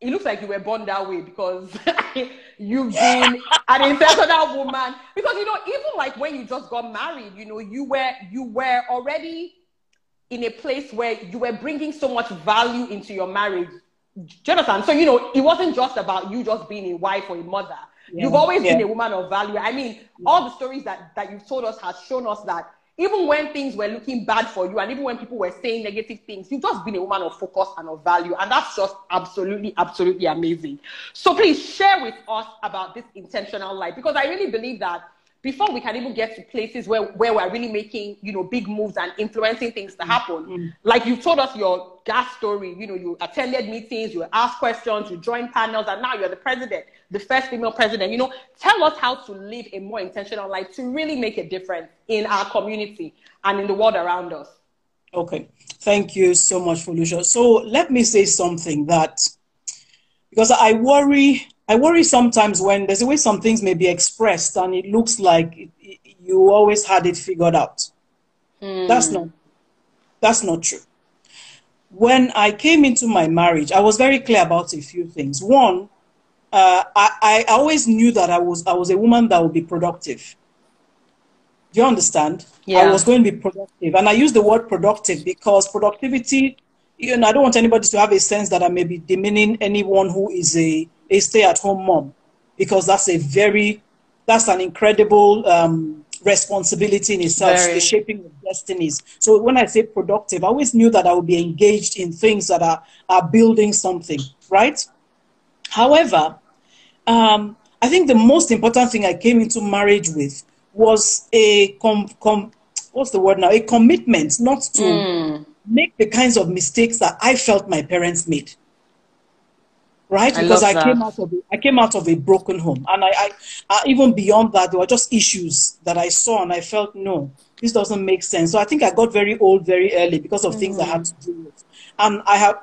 it looks like you were born that way because you've been an intentional woman. Because you know, even like when you just got married, you know, you were you were already in a place where you were bringing so much value into your marriage. Jonathan, so you know, it wasn't just about you just being a wife or a mother. Yeah. You've always yeah. been a woman of value. I mean, yeah. all the stories that, that you've told us has shown us that even when things were looking bad for you and even when people were saying negative things, you've just been a woman of focus and of value. And that's just absolutely, absolutely amazing. So please share with us about this intentional life because I really believe that before we can even get to places where, where we're really making, you know, big moves and influencing things to happen. Mm-hmm. Like you told us your gas story, you know, you attended meetings, you asked questions, you joined panels, and now you're the president, the first female president. You know, tell us how to live a more intentional life to really make a difference in our community and in the world around us. Okay. Thank you so much, Felicia. So let me say something that because I worry I worry sometimes when there's a way some things may be expressed and it looks like it, it, you always had it figured out. Mm. That's not that's not true. When I came into my marriage, I was very clear about a few things. One, uh, I, I always knew that I was I was a woman that would be productive. Do you understand? Yeah. I was going to be productive, and I use the word productive because productivity. You know, I don't want anybody to have a sense that I may be demeaning anyone who is a a stay-at-home mom because that's a very that's an incredible um, responsibility in itself very. the shaping of destinies so when i say productive i always knew that i would be engaged in things that are, are building something right however um, i think the most important thing i came into marriage with was a com, com what's the word now a commitment not to mm. make the kinds of mistakes that i felt my parents made right? I because I came out of a, I came out of a broken home, and I, I, I, even beyond that, there were just issues that I saw, and I felt no, this doesn't make sense. So I think I got very old very early because of mm. things I had to do with, and I have,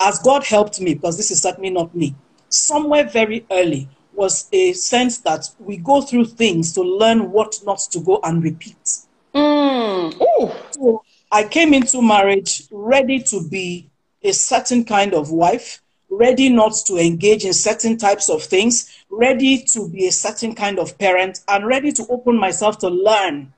as God helped me, because this is certainly not me. Somewhere very early was a sense that we go through things to learn what not to go and repeat. Mm. So I came into marriage ready to be a certain kind of wife ready not to engage in certain types of things, ready to be a certain kind of parent, and ready to open myself to learn.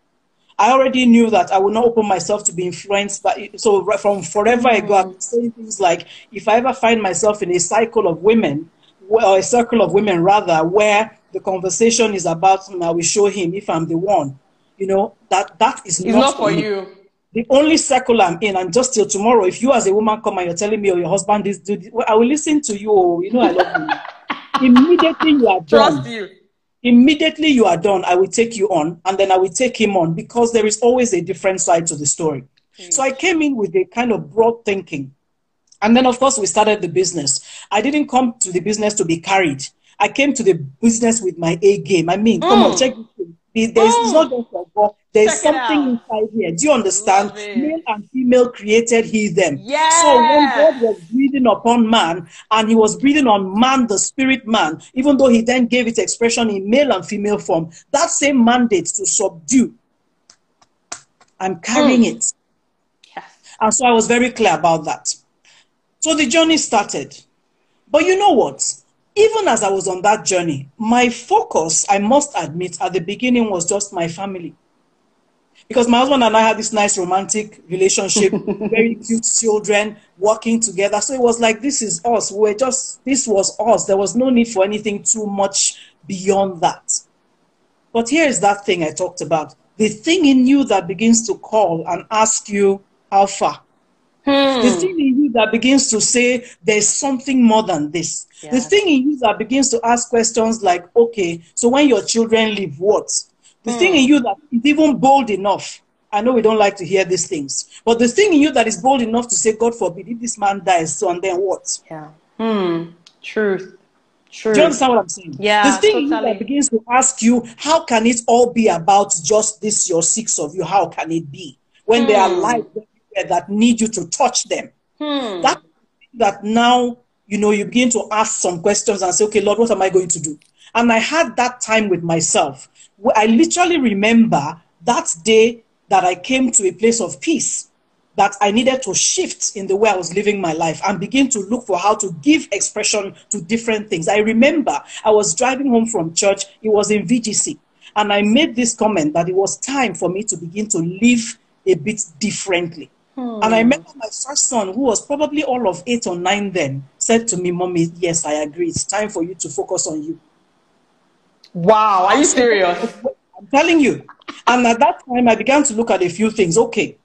I already knew that I would not open myself to be influenced by. So from forever mm. ago, I'm saying things like, if I ever find myself in a cycle of women, or a circle of women rather, where the conversation is about, I will show him if I'm the one. You know that that is not, not, for you the only circle I'm in, and just till tomorrow, if you as a woman come and you're telling me, or oh, your husband is, do well, I will listen to you. Oh, you know, I love you. Immediately you are done. Trust you. Immediately you are done, I will take you on, and then I will take him on because there is always a different side to the story. Mm. So I came in with a kind of broad thinking. And then, of course, we started the business. I didn't come to the business to be carried. I came to the business with my A game. I mean, mm. come on, mm. check there's mm. not just a God. There's Check something inside here. Do you understand? Male and female created he them. Yeah. So when God was breathing upon man and he was breathing on man, the spirit man, even though he then gave it expression in male and female form, that same mandate to subdue, I'm carrying mm. it. Yes. And so I was very clear about that. So the journey started. But you know what? even as I was on that journey, my focus, I must admit, at the beginning was just my family. because my husband and I had this nice romantic relationship, very cute children working together. So it was like, this is us. We're just, this was us. There was no need for anything too much beyond that. But here is that thing I talked about the thing in you that begins to call and ask you, how far? Hmm. The thing in you that begins to say, there's something more than this. The thing in you that begins to ask questions like, okay, so when your children leave, what? The hmm. thing in you that is even bold enough. I know we don't like to hear these things, but the thing in you that is bold enough to say, God forbid, if this man dies, so and then what? Yeah. Hmm. Truth. True. Do you understand what I'm saying? Yeah. The thing totally. that begins to ask you, how can it all be about just this, your six of you? How can it be? When hmm. there are lives that need you to touch them. Hmm. That that now, you know, you begin to ask some questions and say, okay, Lord, what am I going to do? And I had that time with myself. I literally remember that day that I came to a place of peace that I needed to shift in the way I was living my life and begin to look for how to give expression to different things. I remember I was driving home from church, it was in VGC, and I made this comment that it was time for me to begin to live a bit differently. Hmm. And I remember my first son, who was probably all of eight or nine then, said to me, Mommy, yes, I agree. It's time for you to focus on you. Wow, are you serious? I'm telling you. And at that time, I began to look at a few things. Okay,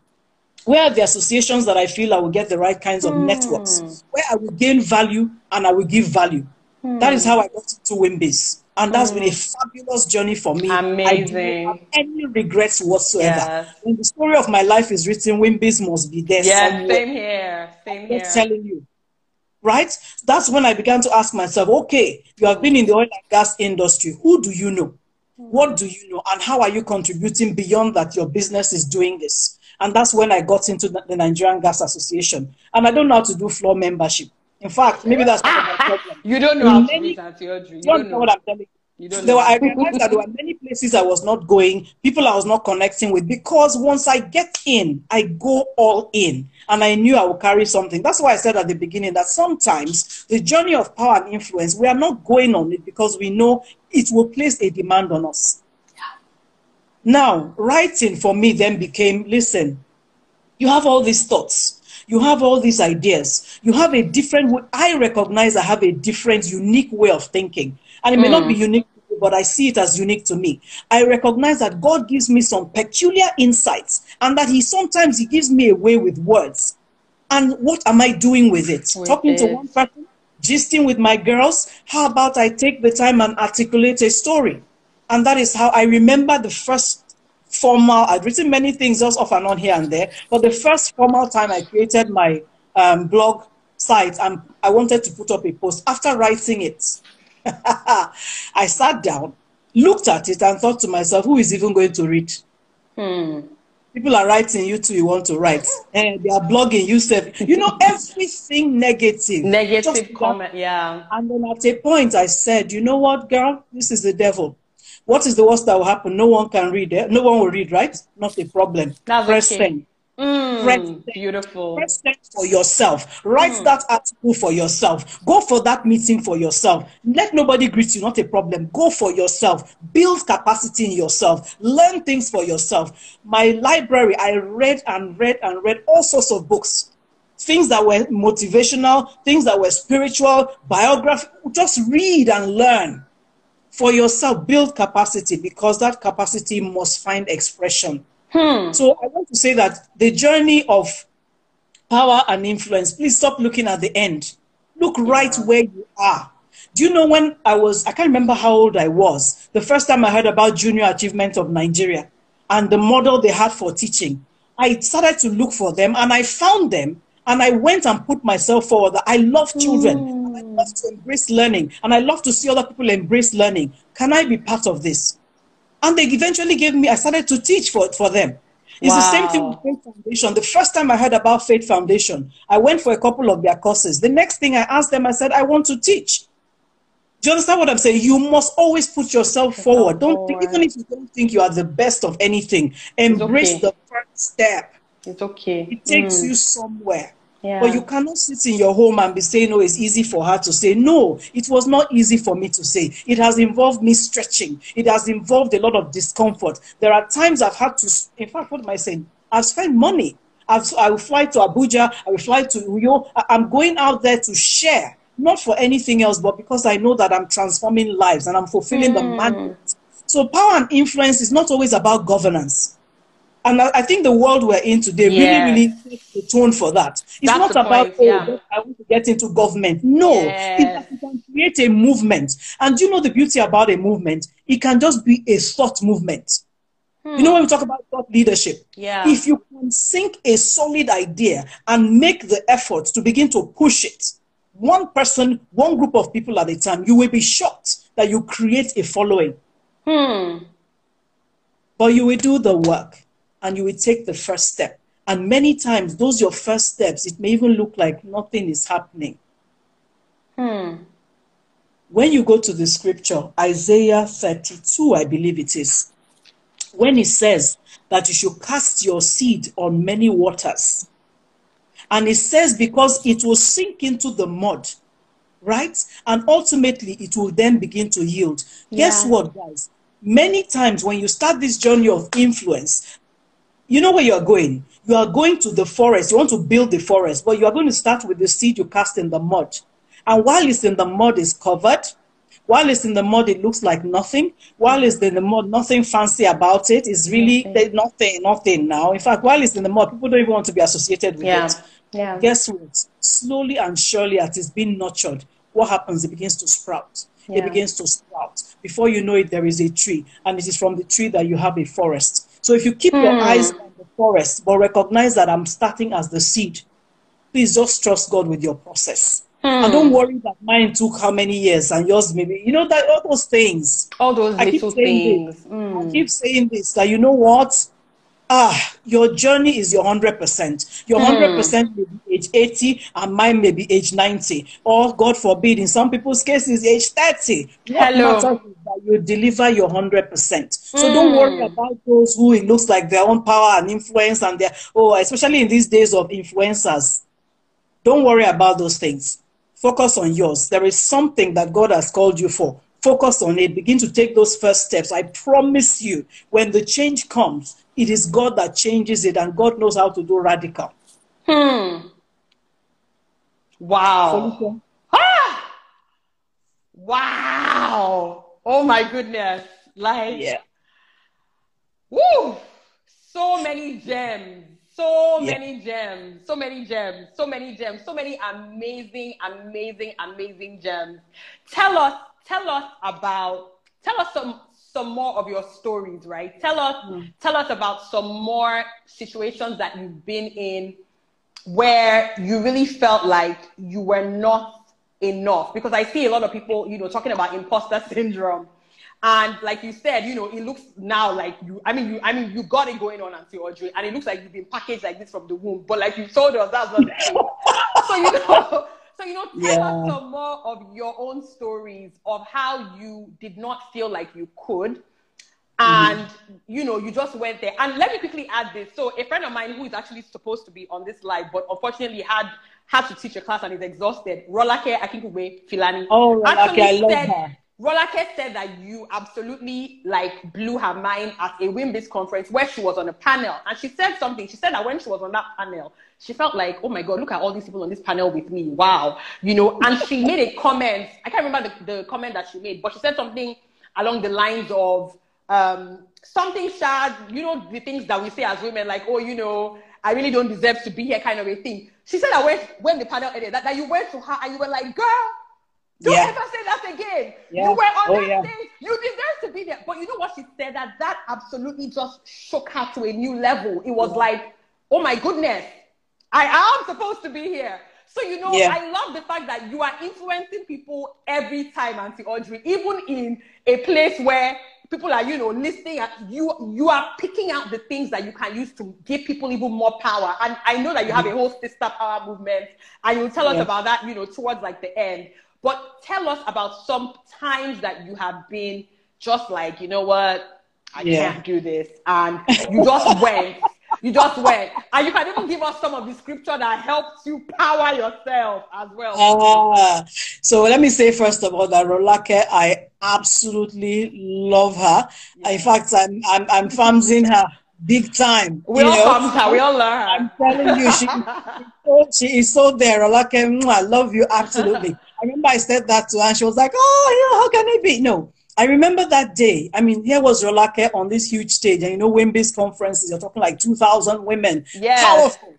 where are the associations that I feel I will get the right kinds of hmm. networks, where I will gain value and I will give value. Hmm. That is how I got into WIMBIZ and that's been a mm. fabulous journey for me. Amazing. I don't have any regrets whatsoever. Yes. When the story of my life is written, WIMBIZ must be there somewhere. same here. Same here. I'm telling you. Right? That's when I began to ask myself, okay, you have been in the oil and gas industry. Who do you know? What do you know? And how are you contributing beyond that your business is doing this? And that's when I got into the Nigerian Gas Association. And I don't know how to do floor membership. In fact, maybe that's ah, part of my problem. You don't know how many, to You, you don't, know. know what I'm telling you. You don't there were, I realized that there were many places I was not going, people I was not connecting with, because once I get in, I go all in. And I knew I would carry something. That's why I said at the beginning that sometimes the journey of power and influence, we are not going on it because we know it will place a demand on us. Now, writing for me then became listen, you have all these thoughts you have all these ideas. You have a different way. I recognize I have a different, unique way of thinking. And it may mm. not be hmm. unique to you, but I see it as unique to me. I recognize that God gives me some peculiar insights and that He sometimes He gives me a way with words. And what am I doing with it? With Talking it. to one person, gisting with my girls. How about I take the time and articulate a story? And that is how I remember the first formal, I'd written many things just off and on here and there, but the first formal time I created my um, blog site and I wanted to put up a post, after writing it, I sat down, looked at it, and thought to myself, who is even going to read? Hmm. People are writing, you too, you want to write. And they are blogging, you said, you know, everything negative. Negative comment, yeah. And then at a point, I said, you know what, girl, this is the devil. What is the worst that will happen? No one can read it. No one will read, right? Not a problem. That's Press okay. send. Mm, Press. Beautiful. Press send for yourself. Write mm. that article for yourself. Go for that meeting for yourself. Let nobody greet you. Not a problem. Go for yourself. Build capacity in yourself. Learn things for yourself. My library, I read and read and read all sorts of books things that were motivational, things that were spiritual, biography. Just read and learn for yourself, build capacity because that capacity must find expression. Hmm. So I want to say that the journey of power and influence, please stop looking at the end. Look right where you are. Do you know when I was, I can't remember how old I was, the first time I heard about Junior Achievement of Nigeria and the model they had for teaching. I started to look for them and I found them and I went and put myself forward. I love children. Mm. I love to embrace learning. And I love to see other people embrace learning. Can I be part of this? And they eventually gave me, I started to teach for, for them. It's wow. the same thing with FATE Foundation. The first time I heard about FATE Foundation, I went for a couple of their courses. The next thing I asked them, I said, I want to teach. Do you understand what I'm saying? You must always put yourself forward. Don't think, even if you don't think you are the best of anything, embrace okay. the first step. It's okay. It takes mm. you somewhere. Yeah. But you cannot sit in your home and be saying, "No, it's easy for her to say." No, it was not easy for me to say. It has involved me stretching. It has involved a lot of discomfort. There are times I've had to. In fact, what am I saying? I've spent money. I've, I will fly to Abuja. I will fly to Uyo. I'm going out there to share, not for anything else, but because I know that I'm transforming lives and I'm fulfilling mm. the hmm. mandate. So power and influence is not always about governance and I, I, think the world we're in today yes. really, really takes the tone for that. It's That's not about, point, oh, yeah. I want to get into government. No, yes. it, it, can create a movement. And you know the beauty about a movement? It can just be a thought movement. Hmm. You know when we talk about thought leadership? Yeah. If you can sink a solid idea and make the effort to begin to push it, one person, one group of people at a time, you will be shocked that you create a following. Hmm. But you will do the work and you will take the first step. And many times, those your first steps, it may even look like nothing is happening. Hmm. When you go to the scripture, Isaiah 32, I believe it is, when it says that you should cast your seed on many waters. And it says because it will sink into the mud, right? And ultimately it will then begin to yield. Yeah. Guess what, guys? Many times when you start this journey of influence, you know where you are going. You are going to the forest. You want to build the forest, but you are going to start with the seed you cast in the mud. And while it's in the mud, it's covered. While it's in the mud, it looks like nothing. While it's in the mud, nothing fancy about it. It's really nothing, eh, nothing, nothing now. In fact, while it's in the mud, people don't even want to be associated with yeah. it. Yeah. Guess what? Slowly and surely, as it's being nurtured, what happens? It begins to sprout. Yeah. It begins to sprout. Before you know it, there is a tree, and it is from the tree that you have a forest. So if you keep your hmm. eyes on the forest, but recognize that I'm starting as the seed, please just trust God with your process. Hmm. And don't worry that mine took how many years and yours maybe, you know, that all those things. All those I little things. This, mm. I keep saying this that you know what? Ah, your journey is your 100%. Your 100% hmm. may be age 80 and mine may be age 90. Or, God forbid, in some people's cases, age 30. What Hello. matters is that you deliver your 100%. So mm. don't worry hmm. about those who it looks like their own power and influence and their, oh, especially in these days of influencers. Don't worry about those things. Focus on yours. There is something that God has called you for. Focus on it. Begin to take those first steps. I promise you, when the change comes, it is God that changes it, and God knows how to do radical. Hmm. Wow. Ah! Wow. Oh my goodness. Like, yeah. Woo! So many gems. So yeah. many gems. So many gems. So many gems. So many amazing, amazing, amazing gems. Tell us, tell us about, tell us some some more of your stories, right? Tell us, mm. tell us about some more situations that you've been in where you really felt like you were not enough. Because I see a lot of people, you know, talking about imposter syndrome. And like you said, you know, it looks now like you, I mean, you, I mean, you got it going on, Auntie Audrey, and it looks like you've been packaged like this from the womb. But like you told us, that's not so, you know, so, you know, tell yeah. us some more of your own stories of how you did not feel like you could. And, mm-hmm. you know, you just went there. And let me quickly add this. So a friend of mine who is actually supposed to be on this live, but unfortunately had had to teach a class and is exhausted, Rolake Akinkugbe Filani. Oh, Rolake, I love her. Rolake said that you absolutely like blew her mind at a WIMBIZ conference where she was on a panel. And she said something. She said that when she was on that panel, she felt like, oh my God, look at all these people on this panel with me. Wow. You know, and she made a comment. I can't remember the, the comment that she made, but she said something along the lines of um, something sad, you know, the things that we say as women, like, oh, you know, I really don't deserve to be here kind of a thing. She said that when, when the panel ended, that, that you went to her and you were like, girl, don't yeah. ever say that again. Yeah. You were on oh, that yeah. stage. You deserve to be there. But you know what she said? That that absolutely just shook her to a new level. It was mm-hmm. like, oh my goodness, I am supposed to be here. So you know, yeah. I love the fact that you are influencing people every time, Auntie Audrey, even in a place where people are, you know, listening at you, you are picking out the things that you can use to give people even more power. And I know that you have mm-hmm. a whole sister power movement, and you'll tell us about that, you know, towards like the end. But tell us about some times that you have been just like, you know what, I yeah. can't do this. And you just went you just went. And you can even give us some of the scripture that helps you power yourself as well. Uh, so let me say first of all that Rolake, I absolutely love her. Yeah. In fact, I'm I'm I'm famsing her big time. We all know? her. We all learn her. I'm telling you, she, she is so there. Rolake, I love you absolutely. I remember I said that to her, and she was like, "Oh, yeah, how can it be?" No, I remember that day. I mean, here was Rolake on this huge stage, and you know, WIMBIZ conferences, you're talking like 2,000 women. Yes. Powerful.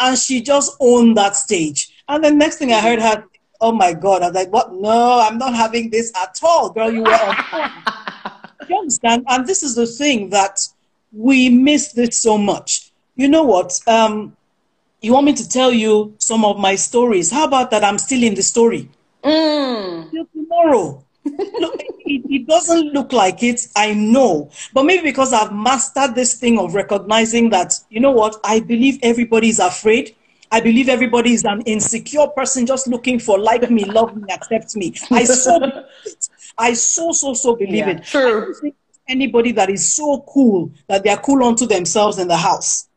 And she just owned that stage. And the next thing I heard her, oh my God, I was like, what? No, I'm not having this at all. Girl, you were on You understand? And this is the thing that we miss this so much. You know what? Um, you want me to tell you some of my stories. How about that? I'm still in the story. Mm. Till tomorrow look, it, it, doesn't look like it, I know. But maybe because I've mastered this thing of recognizing that, you know what, I believe everybody is afraid. I believe everybody is an insecure person just looking for like me, love me, accept me. I so I so so so believe yeah, it. True. anybody that is so cool that they are cool unto themselves in the house.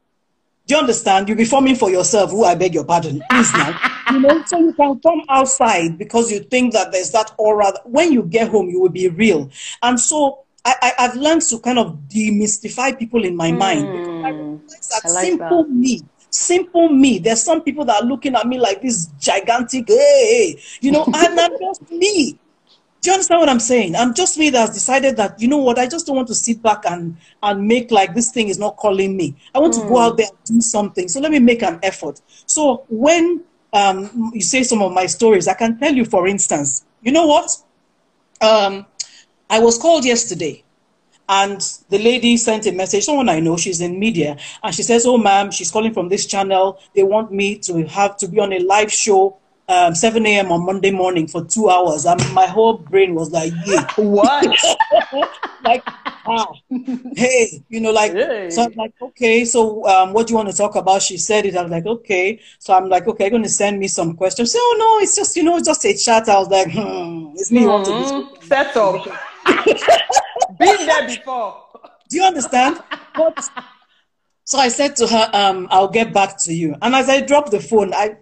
Do you understand? You'll be forming for yourself. Who I beg your pardon, please now. you know, so you can come outside because you think that there's that aura. When you get home, you will be real. And so I, I, have learned to kind of demystify people in my mm, mind. that I like simple that. me, simple me. There's some people that are looking at me like this gigantic, hey, you know, and I'm not just me. Do you understand what I'm saying? I'm just me that has decided that, you know what, I just don't want to sit back and, and make like this thing is not calling me. I want mm. to go hmm. out there and do something. So let me make an effort. So when um, you say some of my stories, I can tell you, for instance, you know what? Um, I was called yesterday and the lady sent a message, someone I know, she's in media, and she says, Oh, ma'am, she's calling from this channel. They want me to have to be on a live show um, 7 a.m. on Monday morning for two hours. And my whole brain was like, yeah. What? like, ah, hey, you know, like, hey. so I'm like, okay, so um, what do you want to talk about? She said it. I was like, okay. So I'm like, okay, you're going to send me some questions. So, oh, no, it's just, you know, just a chat. I was like, hmm, it's me mm-hmm. want to Settle. Been there before. Do you understand? But, so I said to her, um, I'll get back to you. And as I dropped the phone, I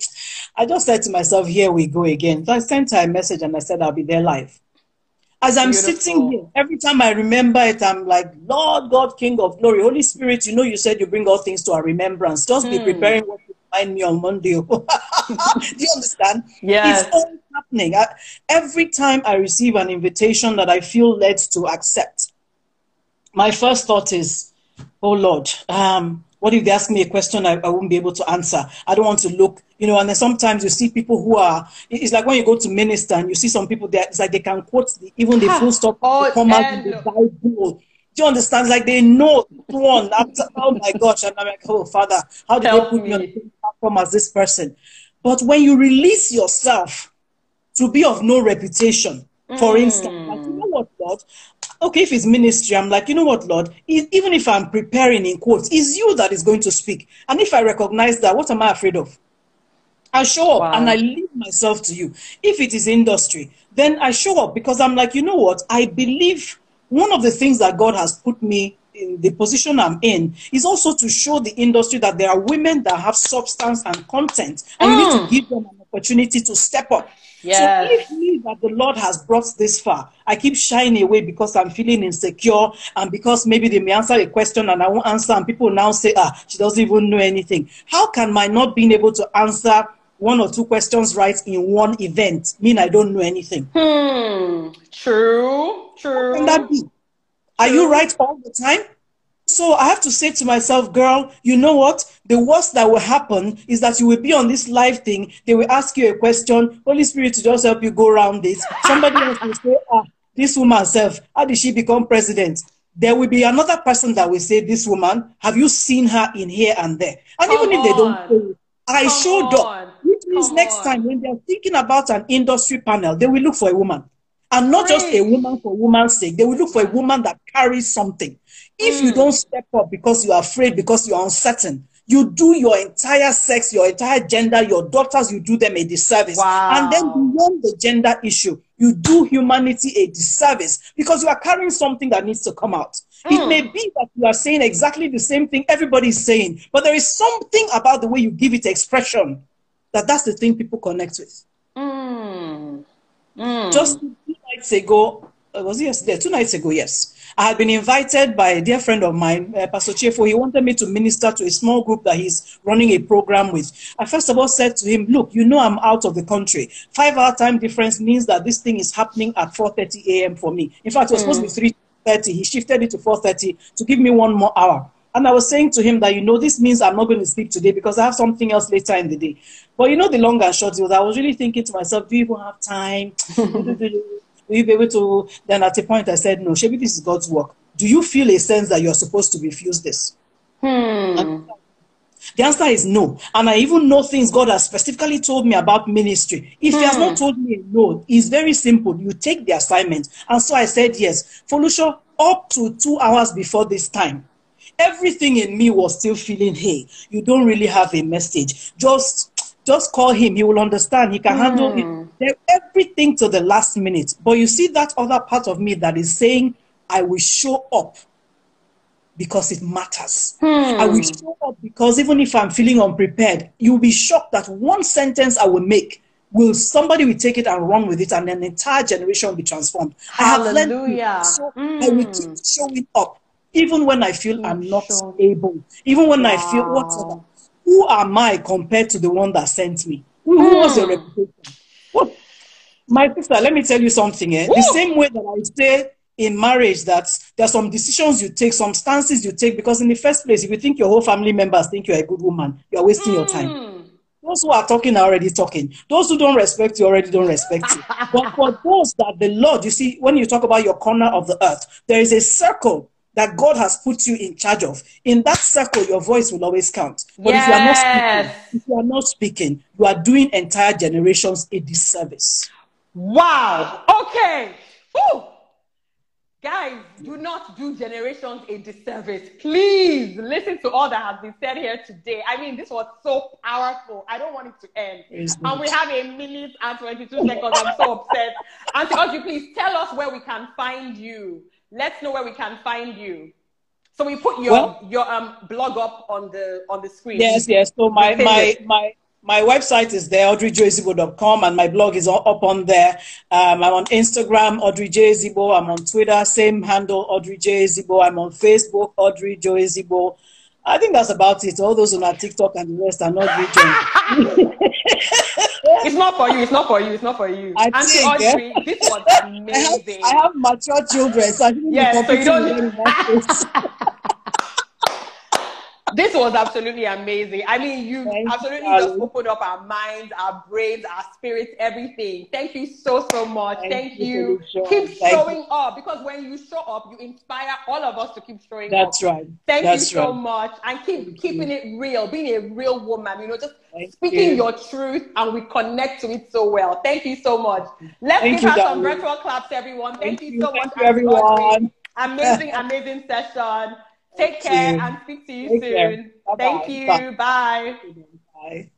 I just said to myself, here we go again. So I sent her a message and I said, I'll be there live. As I'm Beautiful. sitting here, every time I remember it, I'm like, Lord God, King of glory, Holy Spirit, you know, you said you bring all things to our remembrance. Just hmm. be preparing what to find me on Monday. Do you understand? Yes. It's all happening. I, every time I receive an invitation that I feel led to accept, my first thought is, oh Lord, um, what if they ask me a question I, I won't be able to answer? I don't want to look, you know, and then sometimes you see people who are, it's like when you go to minister and you see some people there, it's like they can quote the, even the full stop, oh, come out in the Bible. Do you understand? Like they know one. After, oh my gosh. And I'm like, oh, Father, how did Help they put me. me on the same platform as this person? But when you release yourself to be of no reputation, for mm. instance, like, you know what, Lord? Okay, if it's ministry, I'm like, you know what, Lord, even if I'm preparing in quotes, it's you that is going to speak. And if I recognize that, what am I afraid of? I show up wow. and I leave myself to you. If it is industry, then I show up because I'm like, you know what? I believe one of the things that God has put me in the position I'm in is also to show the industry that there are women that have substance and content, and mm. you need to mm. give them an opportunity to step up. Yes. So if me that the Lord has brought this far, I keep shying away because I'm feeling insecure and because maybe they may answer a question and I won't answer and people now say, ah, she doesn't even know anything. How can my not being able to answer one or two questions right in one event mean I don't know anything? Hmm. True. True. How can that be? Are you right all the time? So I have to say to myself, girl, you know what? The worst that will happen is that you will be on this live thing. They will ask you a question. Holy Spirit to just help you go around this. Somebody else will say, ah, this woman herself, how did she become president? There will be another person that will say, this woman, have you seen her in here and there? And Come even if they don't say it, I Come showed on. up. Which means Come next on. time when they're thinking about an industry panel, they will look for a woman. And not Great. just a woman for woman's sake. They will look for a woman that carries something. If mm. you don't step up because you're afraid, because you're uncertain, you do your entire sex, your entire gender, your daughters, you do them a disservice. Wow. And then beyond the gender issue, you do humanity a disservice because you are carrying something that needs to come out. Mm. It may be that you are saying exactly the same thing everybody is saying, but there is something about the way you give it expression that that's the thing people connect with. Mm. Mm. Just two nights ago, uh, was it yesterday? Two nights ago, yes. I had been invited by a dear friend of mine, uh, Pastor Chefo. He wanted me to minister to a small group that he's running a program with. I first of all said to him, look, you know I'm out of the country. Five hour time difference means that this thing is happening at 4.30 a.m. for me. In fact, it was mm. supposed to be 3.30. He shifted it to 4.30 to give me one more hour. And I was saying to him that, you know, this means I'm not going to speak today because I have something else later in the day. But you know, the long and short was I was really thinking to myself, do you even have time? Will you be able to? Then at a point I said, no, maybe this is God's work. Do you feel a sense that you're supposed to refuse this? Hmm. The answer is no. And I even know things God has specifically told me about ministry. If hmm. He has not hmm. told me no, it's very simple. You take the assignment. And so I said yes. Felicia, up to two hours before this time, everything in me was still feeling, hey, you don't really have a message. Just just call him. He will understand. He can mm. handle it. Hmm. Everything to the last minute. But you see that other part of me that is saying, I will show up because it matters. Hmm. I will show up because even if I'm feeling unprepared, you'll be shocked that one sentence I will make will somebody will take it and run with it and an entire generation will be transformed. Hallelujah. so mm. I will keep showing up even when I feel I'm not showing. able, even when wow. I feel whatever who am I compared to the one that sent me? Who, who was your hmm. reputation? What? My sister, let me tell you something. Eh? The same way that I say in marriage that there are some decisions you take, some stances you take, because in the first place, if you think your whole family members think you're a good woman, you're wasting mm. your time. Hmm. Those who are talking are already talking. Those who don't respect you already don't respect you. but for those that the Lord, you see, when you talk about your corner of the earth, there is a circle that God has put you in charge of. In that circle, your voice will always count. But yes. if you are not speaking, if you are not speaking, you are doing entire generations a disservice. Wow. Okay. Woo. Guys, do not do generations a disservice. Please listen to all that has been said here today. I mean, this was so powerful. I don't want it to end. and we have a minute and 22 seconds. I'm so upset. Auntie Audrey, please tell us where we can find you let's know where we can find you. So we put your well, your um blog up on the on the screen. Yes, yes. So my my my my website is there, audreyjoeezigbo.com, and my blog is up on there. Um, I'm on Instagram, Audrey Joe-Ezigbo. I'm on Twitter, same handle, Audrey Joe-Ezigbo. I'm on Facebook, Audrey Ezigbo. I think that's about it. All those on our TikTok and the rest are not reaching. It's not for you. It's not for you. It's not for you. I Auntie think, eh? Audrey, yeah. this was amazing. I have, I have mature children, so I think yes, so you don't. this was absolutely amazing. I mean, you Thank absolutely you. just opened up our minds, our brains, our spirits, everything. Thank you so, so much. Thank, Thank you. you. Keep Thank showing you. up because when you show up, you inspire all of us to keep showing up. That's up. right. Thank That's you so much. And keep keeping it real, being a real woman, you know, just speaking you. your truth and we connect to it so well. Thank you so much. Let's give her some virtual claps, everyone. Thank, you so much. everyone. Amazing, amazing session. Take care and speak to you Take soon. Thank you. Bye. Bye. Bye.